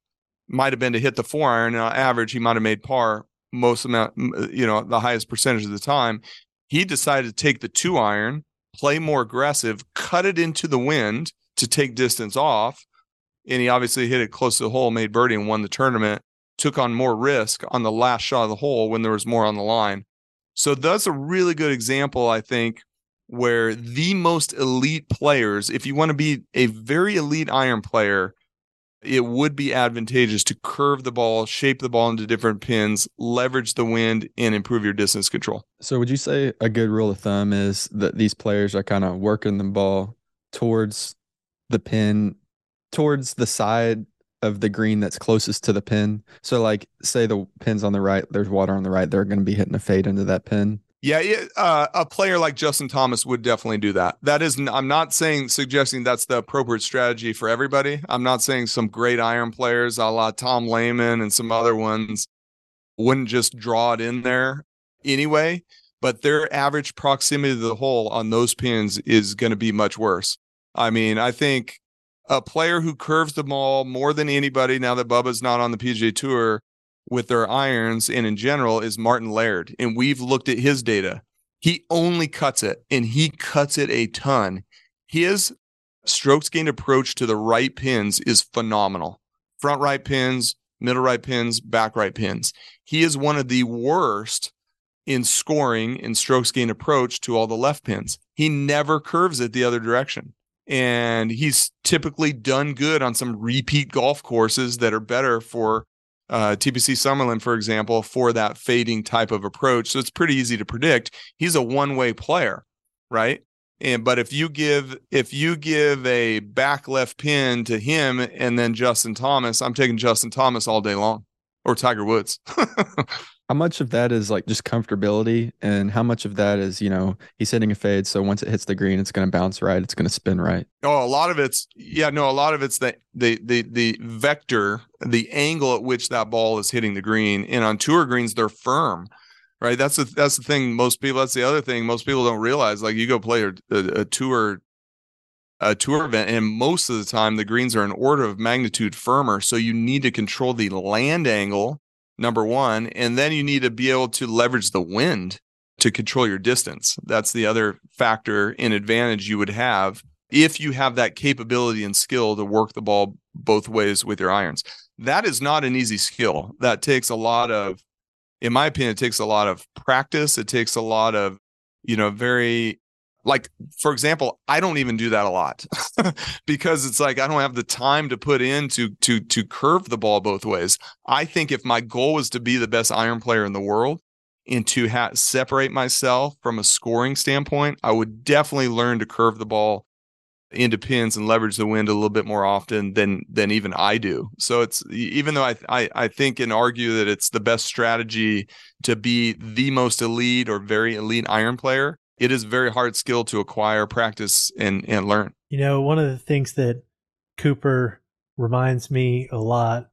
S1: might have been to hit the four iron. On average, he might have made par most amount, you know, the highest percentage of the time. He decided to take the two iron, play more aggressive, cut it into the wind to take distance off, and he obviously hit it close to the hole, made birdie, and won the tournament. Took on more risk on the last shot of the hole when there was more on the line. So that's a really good example, I think, where the most elite players, if you want to be a very elite iron player, it would be advantageous to curve the ball, shape the ball into different pins, leverage the wind, and improve your distance control.
S4: So, would you say a good rule of thumb is that these players are kind of working the ball towards the pin, towards the side of the green that's closest to the pin? So, like, say the pin's on the right, there's water on the right, they're going to be hitting a fade into that pin.
S1: Yeah, uh, a player like Justin Thomas would definitely do that. That is, I'm not saying suggesting that's the appropriate strategy for everybody. I'm not saying some great iron players, a la Tom Lehman and some other ones, wouldn't just draw it in there anyway. But their average proximity to the hole on those pins is going to be much worse. I mean, I think a player who curves the ball more than anybody now that Bubba's not on the PGA Tour with their irons and in general is Martin Laird. And we've looked at his data. He only cuts it and he cuts it a ton. His strokes gained approach to the right pins is phenomenal. Front right pins, middle right pins, back right pins. He is one of the worst in scoring in strokes gained approach to all the left pins. He never curves it the other direction. And he's typically done good on some repeat golf courses that are better for uh, TPC Summerlin, for example, for that fading type of approach. So it's pretty easy to predict. He's a one-way player, right? And but if you give if you give a back left pin to him and then Justin Thomas, I'm taking Justin Thomas all day long, or Tiger Woods.
S4: How much of that is like just comfortability, and how much of that is you know he's hitting a fade, so once it hits the green, it's going to bounce right, it's going to spin right.
S1: Oh, a lot of it's yeah, no, a lot of it's the the the the vector, the angle at which that ball is hitting the green, and on tour greens they're firm, right? That's the that's the thing. Most people, that's the other thing. Most people don't realize. Like you go play a, a, tour a tour event and most of the time the greens are an order of magnitude firmer so you need to control the land angle number one. And then you need to be able to leverage the wind to control your distance. That's the other factor in advantage you would have if you have that capability and skill to work the ball both ways with your irons. That is not an easy skill. That takes a lot of, in my opinion, it takes a lot of practice. It takes a lot of, you know, very like for example i don't even do that a lot because it's like i don't have the time to put in to to to curve the ball both ways i think if my goal was to be the best iron player in the world and to ha- separate myself from a scoring standpoint i would definitely learn to curve the ball into pins and leverage the wind a little bit more often than than even I do. So it's even though I I, I think and argue that it's the best strategy to be the most elite or very elite iron player, it is a very hard skill to acquire, practice, and and learn.
S3: You know, one of the things that Cooper reminds me a lot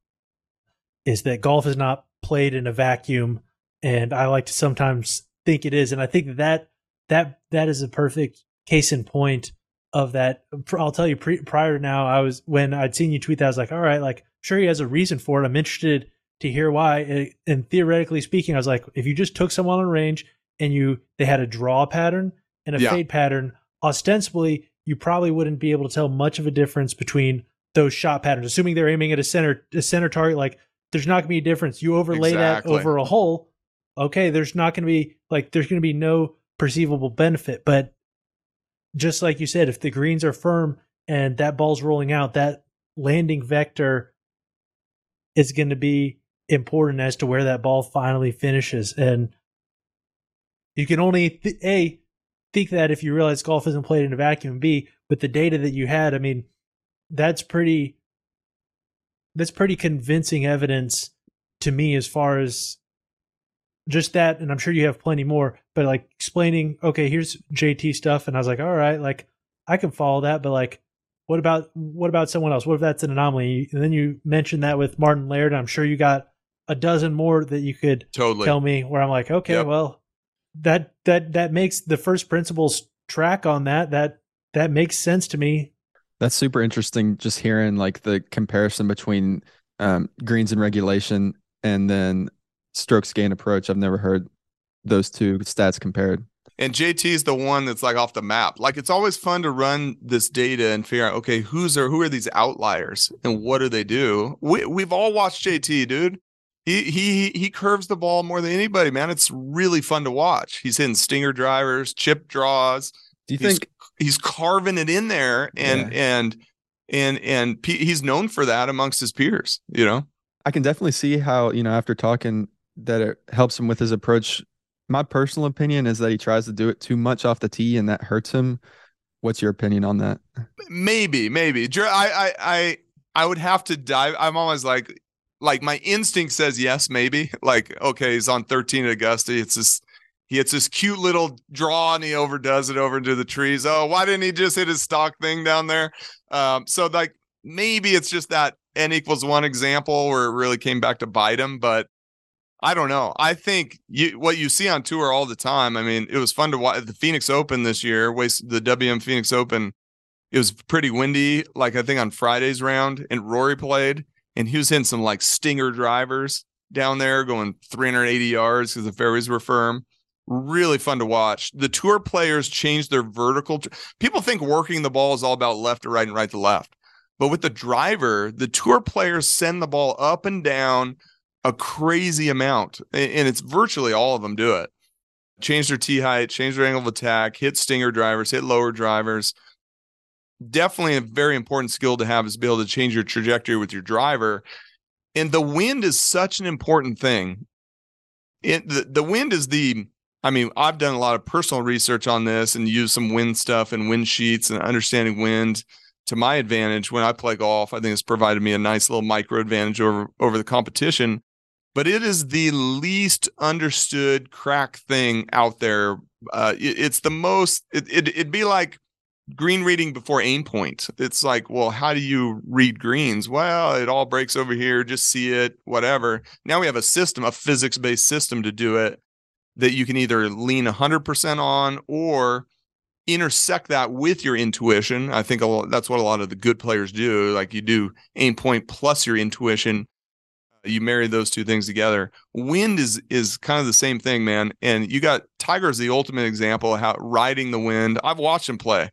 S3: is that golf is not played in a vacuum, and I like to sometimes think it is, and I think that that that is a perfect case in point of that. I'll tell you, pre, prior now, I was when I'd seen you tweet that, I was like, all right, like sure he has a reason for it. I'm interested to hear why. And theoretically speaking, I was like, if you just took someone on range and you they had a draw pattern and a yeah. fade pattern, ostensibly you probably wouldn't be able to tell much of a difference between those shot patterns. Assuming they're aiming at a center a center target, like there's not gonna be a difference. You overlay exactly. that over a hole, okay, there's not gonna be like there's gonna be no perceivable benefit. But just like you said, if the greens are firm and that ball's rolling out, that landing vector is going to be important as to where that ball finally finishes. And you can only th- a think that if you realize golf isn't played in a vacuum. B with the data that you had, I mean, that's pretty that's pretty convincing evidence to me as far as just that and i'm sure you have plenty more but like explaining okay here's jt stuff and i was like all right like i can follow that but like what about what about someone else what if that's an anomaly and then you mentioned that with martin laird i'm sure you got a dozen more that you could
S1: totally
S3: tell me where i'm like okay
S1: Yep.
S3: well that that that makes the first principles track on that that that makes sense to me
S4: That's super interesting. Just hearing like the comparison between um, greens and regulation and then strokes gain approach. I've never heard those two stats compared.
S1: And JT is the one that's like off the map. Like it's always fun to run this data and figure out, okay, who's are who are these outliers and what do they do? We we've all watched JT, dude. He he he curves the ball more than anybody, man. It's really fun to watch. He's hitting stinger drivers, chip draws.
S4: Do you
S1: He's-
S4: think?
S1: He's carving it in there, and and and and pe- he's known for that amongst his peers. You know,
S4: I can definitely see how you know after talking that it helps him with his approach. My personal opinion is that he tries to do it too much off the tee, and that hurts him. What's your opinion on that?
S1: maybe maybe I I I I would have to dive. I'm always like like my instinct says yes, maybe. Like okay, he's on 13 at Augusta. It's this he hits this cute little draw and he overdoes it over into the trees. Oh, why didn't he just hit his stock thing down there? Um, so like maybe it's just that n equals one example where it really came back to bite him, but I don't know. I think you what you see on tour all the time. I mean, it was fun to watch the Phoenix Open this year. The WM Phoenix Open. It was pretty windy, like I think on Friday's round, and Rory played, and he was hitting some like stinger drivers down there, going 380 yards because the fairways were firm. Really fun to watch. The tour players changed their vertical. People think working the ball is all about left to right and right to left. But with the driver, the tour players send the ball up and down a crazy amount. And it's virtually all of them do it. Change their tee height, change their angle of attack, hit stinger drivers, hit lower drivers. Definitely a very important skill to have is be able to change your trajectory with your driver. And the wind is such an important thing. It the, the wind is the I mean, I've done a lot of personal research on this and used some wind stuff and wind sheets and understanding wind to my advantage when I play golf. I think it's provided me a nice little micro advantage over over the competition. But it is the least understood crack thing out there. Uh, it- it's the most. It, it it'd be like green reading before aim point. It's like, well, how do you read greens? Well, it all breaks over here. Just see it, whatever. Now we have a system, a physics based system to do it that you can either lean 100% on or intersect that with your intuition. I think lot, that's what a lot of the good players do. Like you do aim point plus your intuition. You marry those two things together. Wind is is kind of the same thing, man. And you got Tiger's the ultimate example of how riding the wind. I've watched him play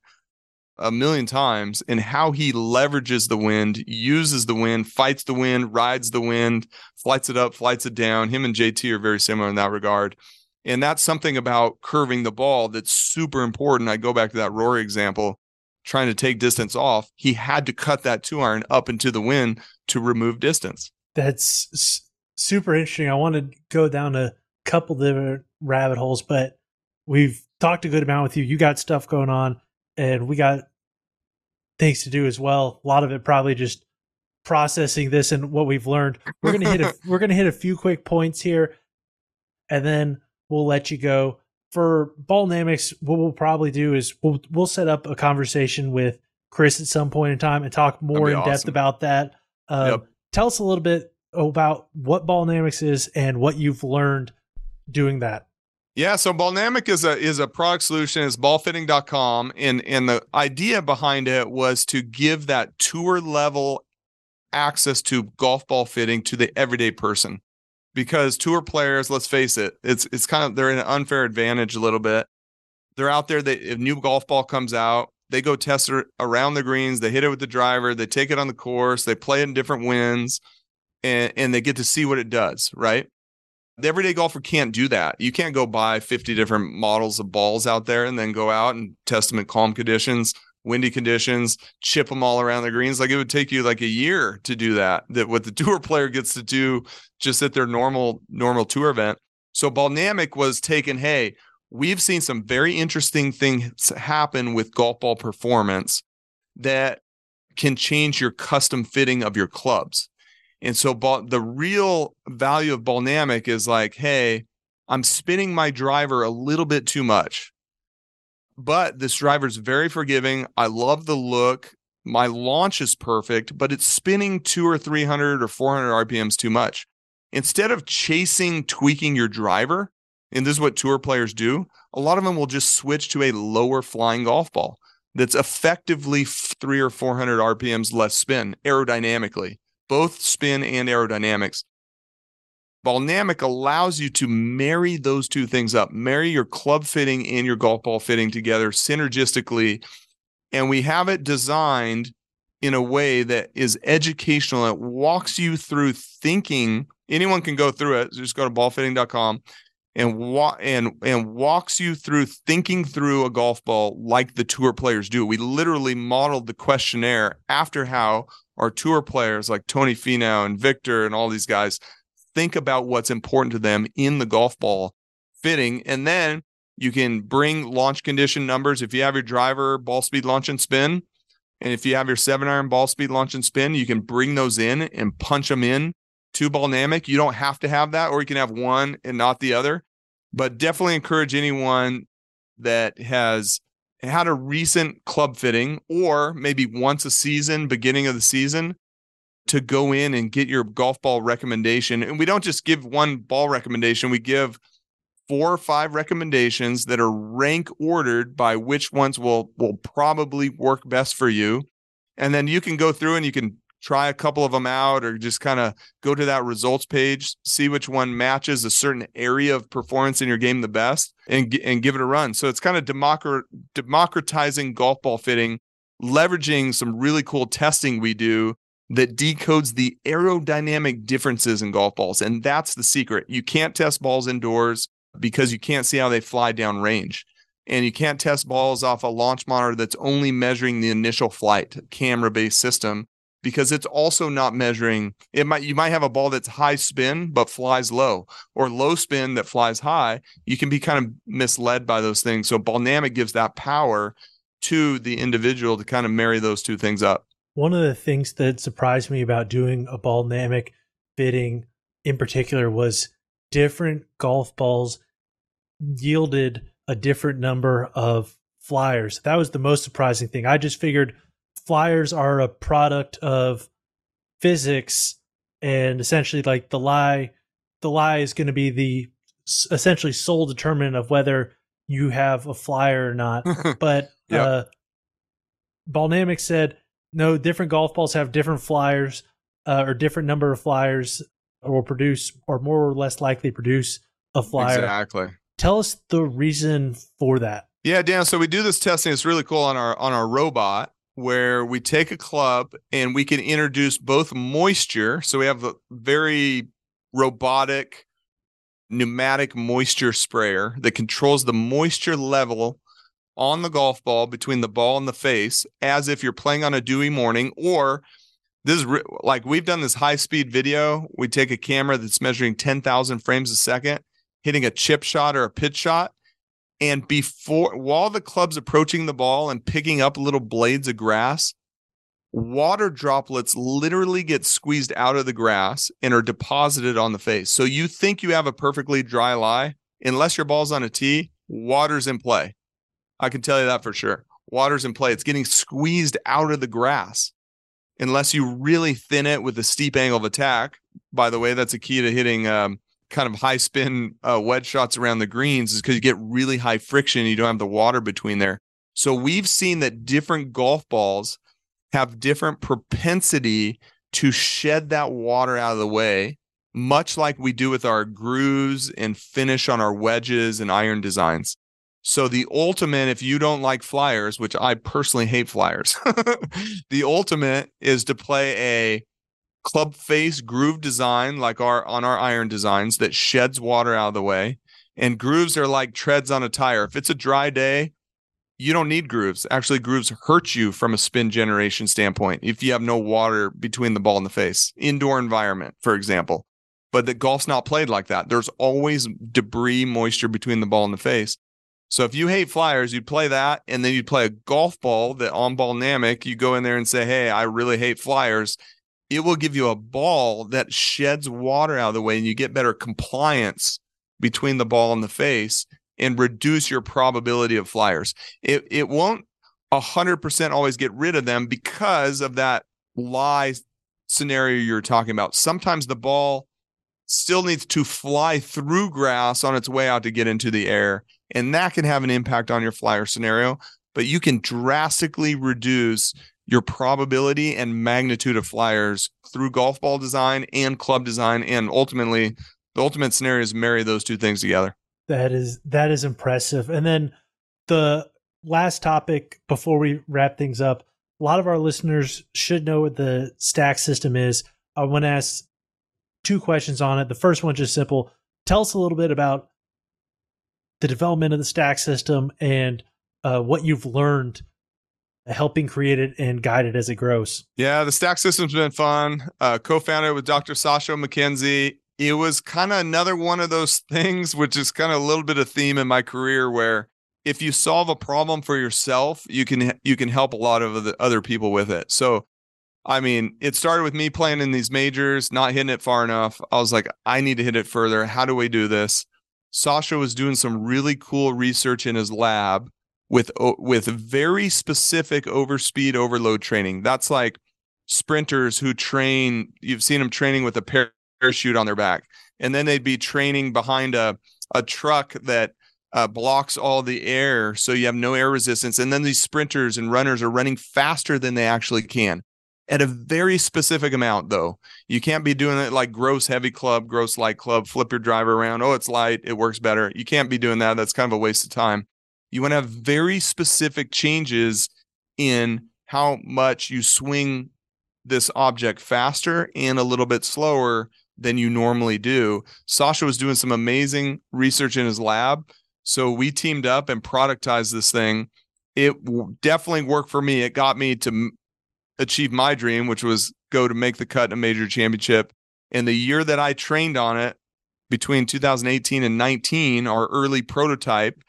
S1: a million times and how he leverages the wind, uses the wind, fights the wind, rides the wind, flights it up, flights it down. Him and JT are very similar in that regard. And that's something about curving the ball that's super important. I go back to that Rory example, trying to take distance off. He had to cut that two iron up into the wind to remove distance.
S3: That's super interesting. I want to go down a couple different rabbit holes, but we've talked a good amount with you. You got stuff going on, and we got things to do as well. A lot of it probably just processing this and what we've learned. We're gonna hit a we're gonna hit a few quick points here, and then we'll let you go. For Ballnamic, what we'll probably do is we'll we'll set up a conversation with Chris at some point in time and talk more in depth about that. Um,
S1: Yep.
S3: Tell us a little bit about what Ballnamic is and what you've learned doing that.
S1: Yeah, so Ballnamic is a is a product solution. It's ballfitting.com. And and the idea behind it was to give that tour level access to golf ball fitting to the everyday person. Because tour players, let's face it, it's it's kind of they're in an unfair advantage a little bit. They're out there, they if new golf ball comes out, they go test it around the greens, they hit it with the driver, they take it on the course, they play in different winds, and, and they get to see what it does, right? The everyday golfer can't do that. You can't go buy 50 different models of balls out there and then go out and test them in calm conditions, windy conditions, chip them all around the greens. Like it would take you like a year to do that. That what the tour player gets to do just at their normal normal tour event. So Ballnamic was taken, hey, we've seen some very interesting things happen with golf ball performance that can change your custom fitting of your clubs. And so ball, the real value of Ballnamic is like, hey, I'm spinning my driver a little bit too much. But this driver is very forgiving. I love the look. My launch is perfect, but it's spinning two or 300 or 400 RPMs too much. Instead of chasing, tweaking your driver, and this is what tour players do, a lot of them will just switch to a lower flying golf ball that's effectively three or 400 RPMs less spin aerodynamically both spin and aerodynamics. Ballnamic allows you to marry those two things up, marry your club fitting and your golf ball fitting together synergistically. And we have it designed in a way that is educational. It walks you through thinking. Anyone can go through it. Just go to ballfitting.com and wa- and and walks you through thinking through a golf ball like the tour players do. We literally modeled the questionnaire after how our tour players like Tony Finau and Viktor and all these guys think about what's important to them in the golf ball fitting. And then you can bring launch condition numbers. If you have your driver, ball speed, launch, and spin, and if you have your seven iron ball speed, launch, and spin, you can bring those in and punch them in to Ballnamic. You don't have to have that, or you can have one and not the other. But definitely encourage anyone that has had a recent club fitting or maybe once a season, beginning of the season, to go in and get your golf ball recommendation. And we don't just give one ball recommendation, we give four or five recommendations that are rank ordered by which ones will will probably work best for you. And then you can go through and you can try a couple of them out or just kind of go to that results page, see which one matches a certain area of performance in your game the best and, and give it a run. So it's kind of democratizing golf ball fitting, leveraging some really cool testing we do that decodes the aerodynamic differences in golf balls. And that's the secret. You can't test balls indoors because you can't see how they fly down range. And you can't test balls off a launch monitor that's only measuring the initial flight camera based system because it's also not measuring it might you might have a ball that's high spin but flies low or low spin that flies high you can be kind of misled by those things. So ballnamic gives that power to the individual to kind of marry those two things up.
S3: One of the things that surprised me about doing a ballnamic fitting in particular was different golf balls yielded a different number of flyers. That was the most surprising thing. I just figured flyers are a product of physics and essentially like the lie the lie is going to be the essentially sole determinant of whether you have a flyer or not. But yep. uh Ballnamic said no different golf balls have different flyers uh, or different number of flyers or produce or more or less likely produce a flyer.
S1: Exactly.
S3: Tell us the reason for that.
S1: Yeah dan so we do this testing. It's really cool on our on our robot where we take a club and we can introduce both moisture. So we have a very robotic pneumatic moisture sprayer that controls the moisture level on the golf ball between the ball and the face as if you're playing on a dewy morning or this is re- like we've done this high speed video we take a camera that's measuring 10,000 frames a second hitting a chip shot or a pitch shot and before, while the club's approaching the ball and picking up little blades of grass, water droplets literally get squeezed out of the grass and are deposited on the face. So you think you have a perfectly dry lie, unless your ball's on a tee, water's in play. I can tell you that for sure. Water's in play. It's getting squeezed out of the grass. Unless you really thin it with a steep angle of attack. By the way, that's a key to hitting um, kind of high spin uh, wedge shots around the greens is because you get really high friction. you don't have the water between there. So we've seen that different golf balls have different propensity to shed that water out of the way, much like we do with our grooves and finish on our wedges and iron designs. So the ultimate, if you don't like flyers, which I personally hate flyers, the ultimate is to play a club face groove design like our on our iron designs that sheds water out of the way. And grooves are like treads on a tire. If it's a dry day you don't need grooves. Actually grooves hurt you from a spin generation standpoint if you have no water between the ball and the face. Indoor environment for example. But the golf's not played like that. There's always debris moisture between the ball and the face. So if you hate flyers, you'd play that, and then you'd play a golf ball, the on Ballnamic. You go in there and say, "Hey, I really hate flyers." It will give you a ball that sheds water out of the way, and you get better compliance between the ball and the face, and reduce your probability of flyers. It it won't hundred percent always get rid of them because of that lie scenario you're talking about. Sometimes the ball still needs to fly through grass on its way out to get into the air and that can have an impact on your flyer scenario but you can drastically reduce your probability and magnitude of flyers through golf ball design and club design and ultimately the ultimate scenario is marry those two things together.
S3: That is that is impressive. And then the last topic before we wrap things up a lot of our listeners should know what the stack system is. I want to ask two questions on it. The first one just simple. Tell us a little bit about the development of the stack system and uh, what you've learned helping create it and guide it as it grows.
S1: Yeah, the stack system's been fun. Uh, co-founded with Dr. Sasho MacKenzie. It was kind of another one of those things, which is kind of a little bit of theme in my career where if you solve a problem for yourself, you can you can help a lot of the other people with it. So I mean, it started with me playing in these majors, not hitting it far enough. I was like, I need to hit it further. How do we do this? Sasho was doing some really cool research in his lab with with very specific overspeed overload training. That's like sprinters who train. You've seen them training with a parachute on their back, and then they'd be training behind a a truck that uh, blocks all the air, so you have no air resistance. And then these sprinters and runners are running faster than they actually can at a very specific amount though. You can't be doing it like gross heavy club, gross light club, flip your driver around. Oh, it's light, it works better. You can't be doing that. That's kind of a waste of time. You want to have very specific changes in how much you swing this object faster and a little bit slower than you normally do. Sasho was doing some amazing research in his lab. So we teamed up and productized this thing. It definitely worked for me. It got me to achieve my dream, which was go to make the cut in a major championship. And the year that I trained on it between 2018 and 19, our early prototype,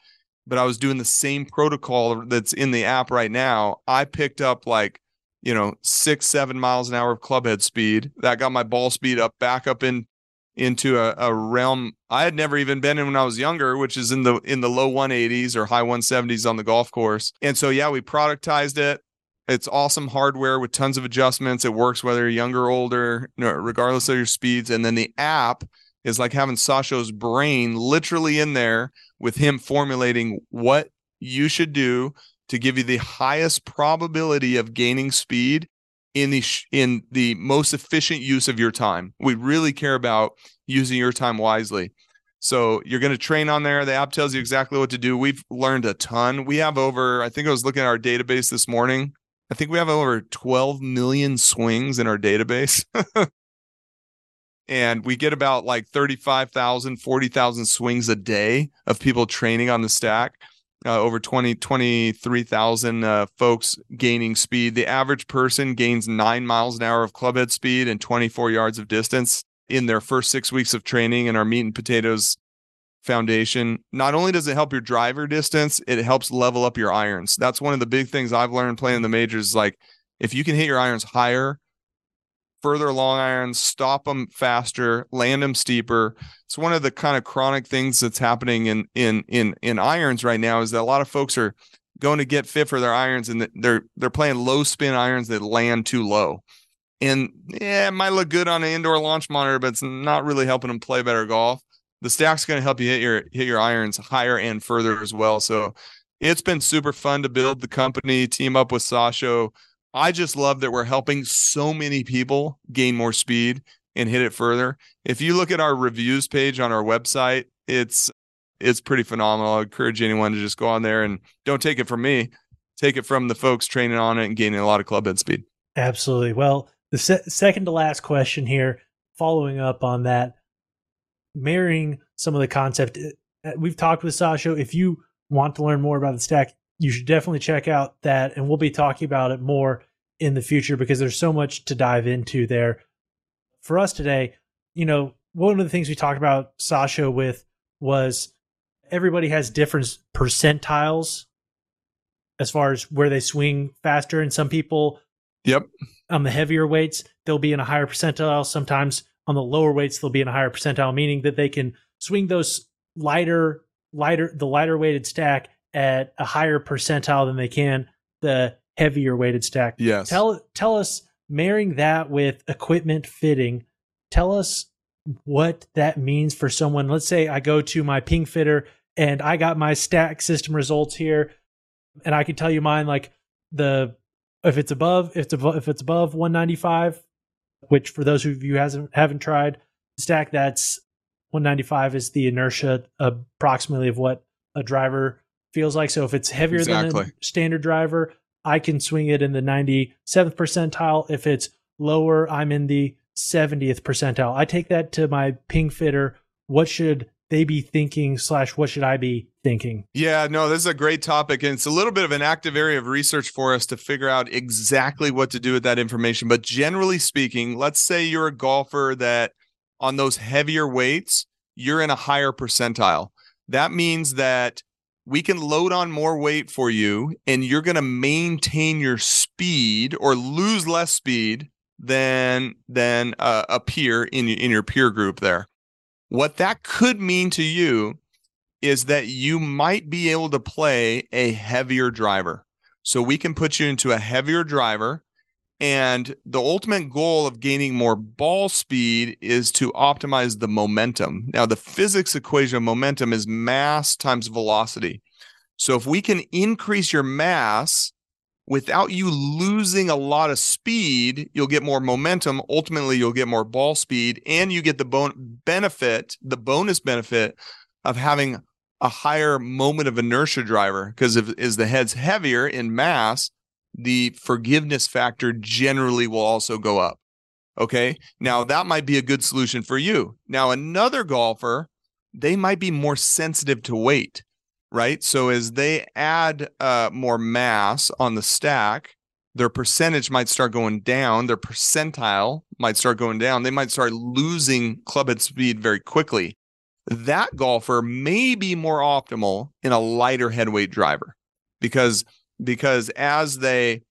S1: but I was doing the same protocol that's in the app right now. I picked up like, you know, six, seven miles an hour of clubhead speed. That got my ball speed up back up in into a, a realm I had never even been in when I was younger, which is in the in the low 180s or high 170s on the golf course. And so yeah, we productized it. It's awesome hardware with tons of adjustments. It works whether you're younger or older, regardless of your speeds. And then the app is like having Sasho's brain literally in there with him formulating what you should do to give you the highest probability of gaining speed in the sh- in the most efficient use of your time. We really care about using your time wisely. So you're going to train on there. The app tells you exactly what to do. We've learned a ton. We have over, I think I was looking at our database this morning. I think we have over 12 million swings in our database. and we get about like 35,000, 40,000 swings a day of people training on the stack. Uh, over 20, 23,000 uh, folks gaining speed. The average person gains nine miles an hour of clubhead speed and 24 yards of distance in their first six weeks of training in our meat and potatoes foundation. Not only does it help your driver distance, it helps level up your irons. That's one of the big things I've learned playing the majors. Like if you can hit your irons higher, further long irons, stop them faster, land them steeper. It's one of the kind of chronic things that's happening in in in in irons right now is that a lot of folks are going to get fit for their irons and they're they're playing low spin irons that land too low. And yeah, it might look good on an indoor launch monitor, but it's not really helping them play better golf the stack's going to help you hit your hit your irons higher and further as well. So it's been super fun to build the company, team up with Sasho. I just love that we're helping so many people gain more speed and hit it further. If you look at our reviews page on our website, it's it's pretty phenomenal. I encourage anyone to just go on there and don't take it from me. Take it from the folks training on it and gaining a lot of club head speed.
S3: Absolutely. Well, the se- second to last question here, following up on that, marrying some of the concept. uh, We've talked with Sasho. If you want to learn more about the stack, you should definitely check out that, and we'll be talking about it more in the future because there's so much to dive into there. For us today, you know, one of the things we talked about Sasho with was everybody has different percentiles as far as where they swing faster, and some people
S1: Yep.
S3: on the heavier weights, they'll be in a higher percentile. Sometimes on the lower weights, they'll be in a higher percentile, meaning that they can swing those lighter, lighter, the lighter weighted stack at a higher percentile than they can the heavier weighted stack.
S1: Yes.
S3: Tell tell us marrying that with equipment fitting. Tell us what that means for someone. Let's say I go to my ping fitter and I got my stack system results here, and I can tell you mine like the if it's above if it's above if it's above 195, which for those of you hasn't haven't tried stack that's 195 is the inertia approximately of what a driver feels like. So if it's heavier than
S1: Exactly.
S3: a standard driver, I can swing it in the 97th percentile. If it's lower, I'm in the 70th percentile. I take that to my ping fitter. What should they be thinking slash what should I be thinking?
S1: Yeah, no, this is a great topic. And it's a little bit of an active area of research for us to figure out exactly what to do with that information. But generally speaking, let's say you're a golfer that on those heavier weights, you're in a higher percentile. That means that we can load on more weight for you and you're going to maintain your speed or lose less speed than than uh, a peer in in your peer group there. What that could mean to you is that you might be able to play a heavier driver. So we can put you into a heavier driver. And the ultimate goal of gaining more ball speed is to optimize the momentum. Now, the physics equation of momentum is mass times velocity. So if we can increase your mass without you losing a lot of speed, you'll get more momentum. Ultimately, you'll get more ball speed and you get the bon- benefit, the bonus benefit of having a higher moment of inertia driver because if is the head's heavier in mass, the forgiveness factor generally will also go up. Okay. Now that might be a good solution for you. Now, another golfer, they might be more sensitive to weight, right? So as they add uh, more mass on the stack, their percentage might start going down. Their percentile might start going down. They might start losing clubhead speed very quickly that golfer may be more optimal in a lighter headweight driver because because as they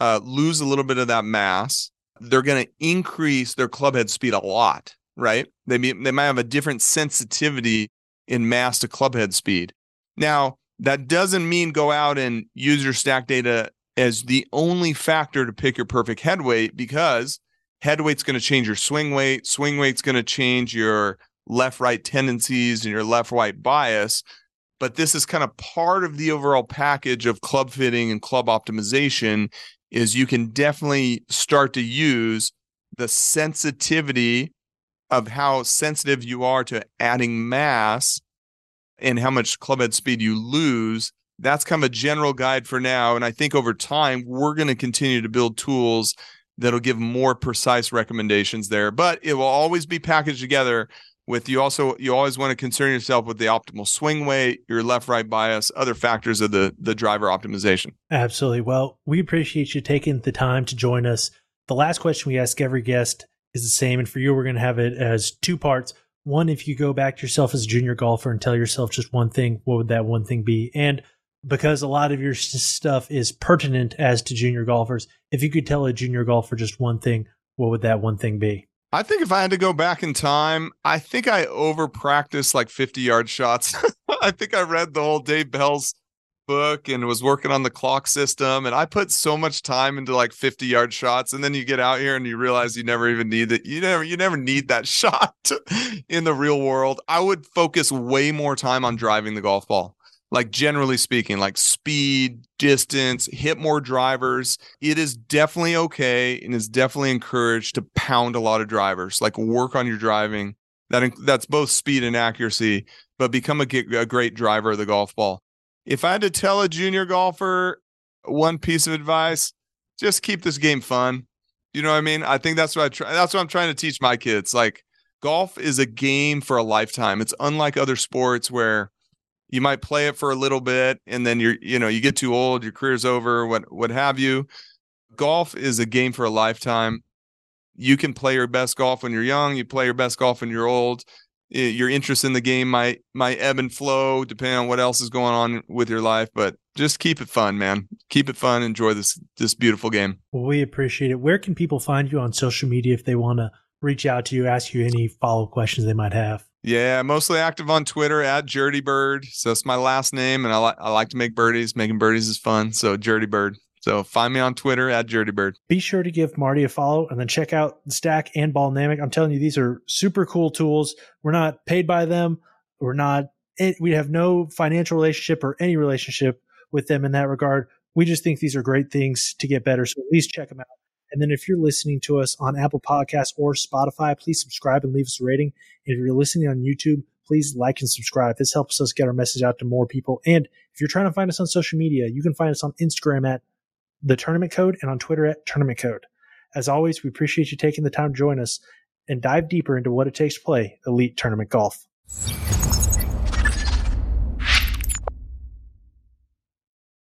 S1: uh, lose a little bit of that mass, they're going to increase their clubhead speed a lot, right? They may, they might have a different sensitivity in mass to clubhead speed. Now, that doesn't mean go out and use your stack data as the only factor to pick your perfect head weight because head weight's going to change your swing weight, swing weight's going to change your left right tendencies and your left right bias but this is kind of part of the overall package of club fitting and club optimization is you can definitely start to use the sensitivity of how sensitive you are to adding mass and how much club head speed you lose. That's kind of a general guide for now and i think over time we're going to continue to build tools that'll give more precise recommendations there but it will always be packaged together with you also you always want to concern yourself with the optimal swing weight your left right bias other factors of the the driver optimization
S3: Absolutely. Well, we appreciate you taking the time to join us. The last question we ask every guest is the same. And for you, we're going to have it as two parts. One, if you go back to yourself as a junior golfer and tell yourself just one thing, what would that one thing be? And because a lot of your stuff is pertinent as to junior golfers, if you could tell a junior golfer just one thing, what would that one thing be?
S1: I think if i had to go back in time i think i over practiced like 50 yard shots. I think i read the whole Dave Pelz's book and was working on the clock system and i put so much time into like 50 yard shots and then you get out here and you realize you never even need it you never you never need that shot in the real world. I would focus way more time on driving the golf ball like generally speaking like speed distance hit more drivers it is definitely okay and is definitely encouraged to pound a lot of drivers like work on your driving that that's both speed and accuracy but become a, a great driver of the golf ball if I had to tell a junior golfer one piece of advice, just keep this game fun. You know what I mean? I think that's what I try. That's what I'm trying to teach my kids. Like golf is a game for a lifetime. It's unlike other sports where you might play it for a little bit and then you're, you know, you get too old, your career's over, what what have you. Golf is a game for a lifetime. You can play your best golf when you're young. You play your best golf when you're old your interest in the game might might ebb and flow depending on what else is going on with your life but just keep it fun man keep it fun enjoy this this beautiful game
S3: well, we appreciate it where can people find you on social media if they want to reach out to you ask you any follow-up questions they might have
S1: yeah mostly active on twitter at jerty bird so that's my last name and i, like I like to make birdies making birdies is fun so jerty bird so find me on Twitter at JertyBird.
S3: Be sure to give Marty a follow and then check out Stack and Ballnamic. I'm telling you, these are super cool tools. We're not paid by them. We're not, we have no financial relationship or any relationship with them in that regard. We just think these are great things to get better. So at least check them out. And then if you're listening to us on Apple Podcasts or Spotify, please subscribe and leave us a rating. And if you're listening on YouTube, please like and subscribe. This helps us get our message out to more people. And if you're trying to find us on social media, you can find us on Instagram at the tournament code and on Twitter at tournament code. As always, we appreciate you taking the time to join us and dive deeper into what it takes to play elite tournament golf.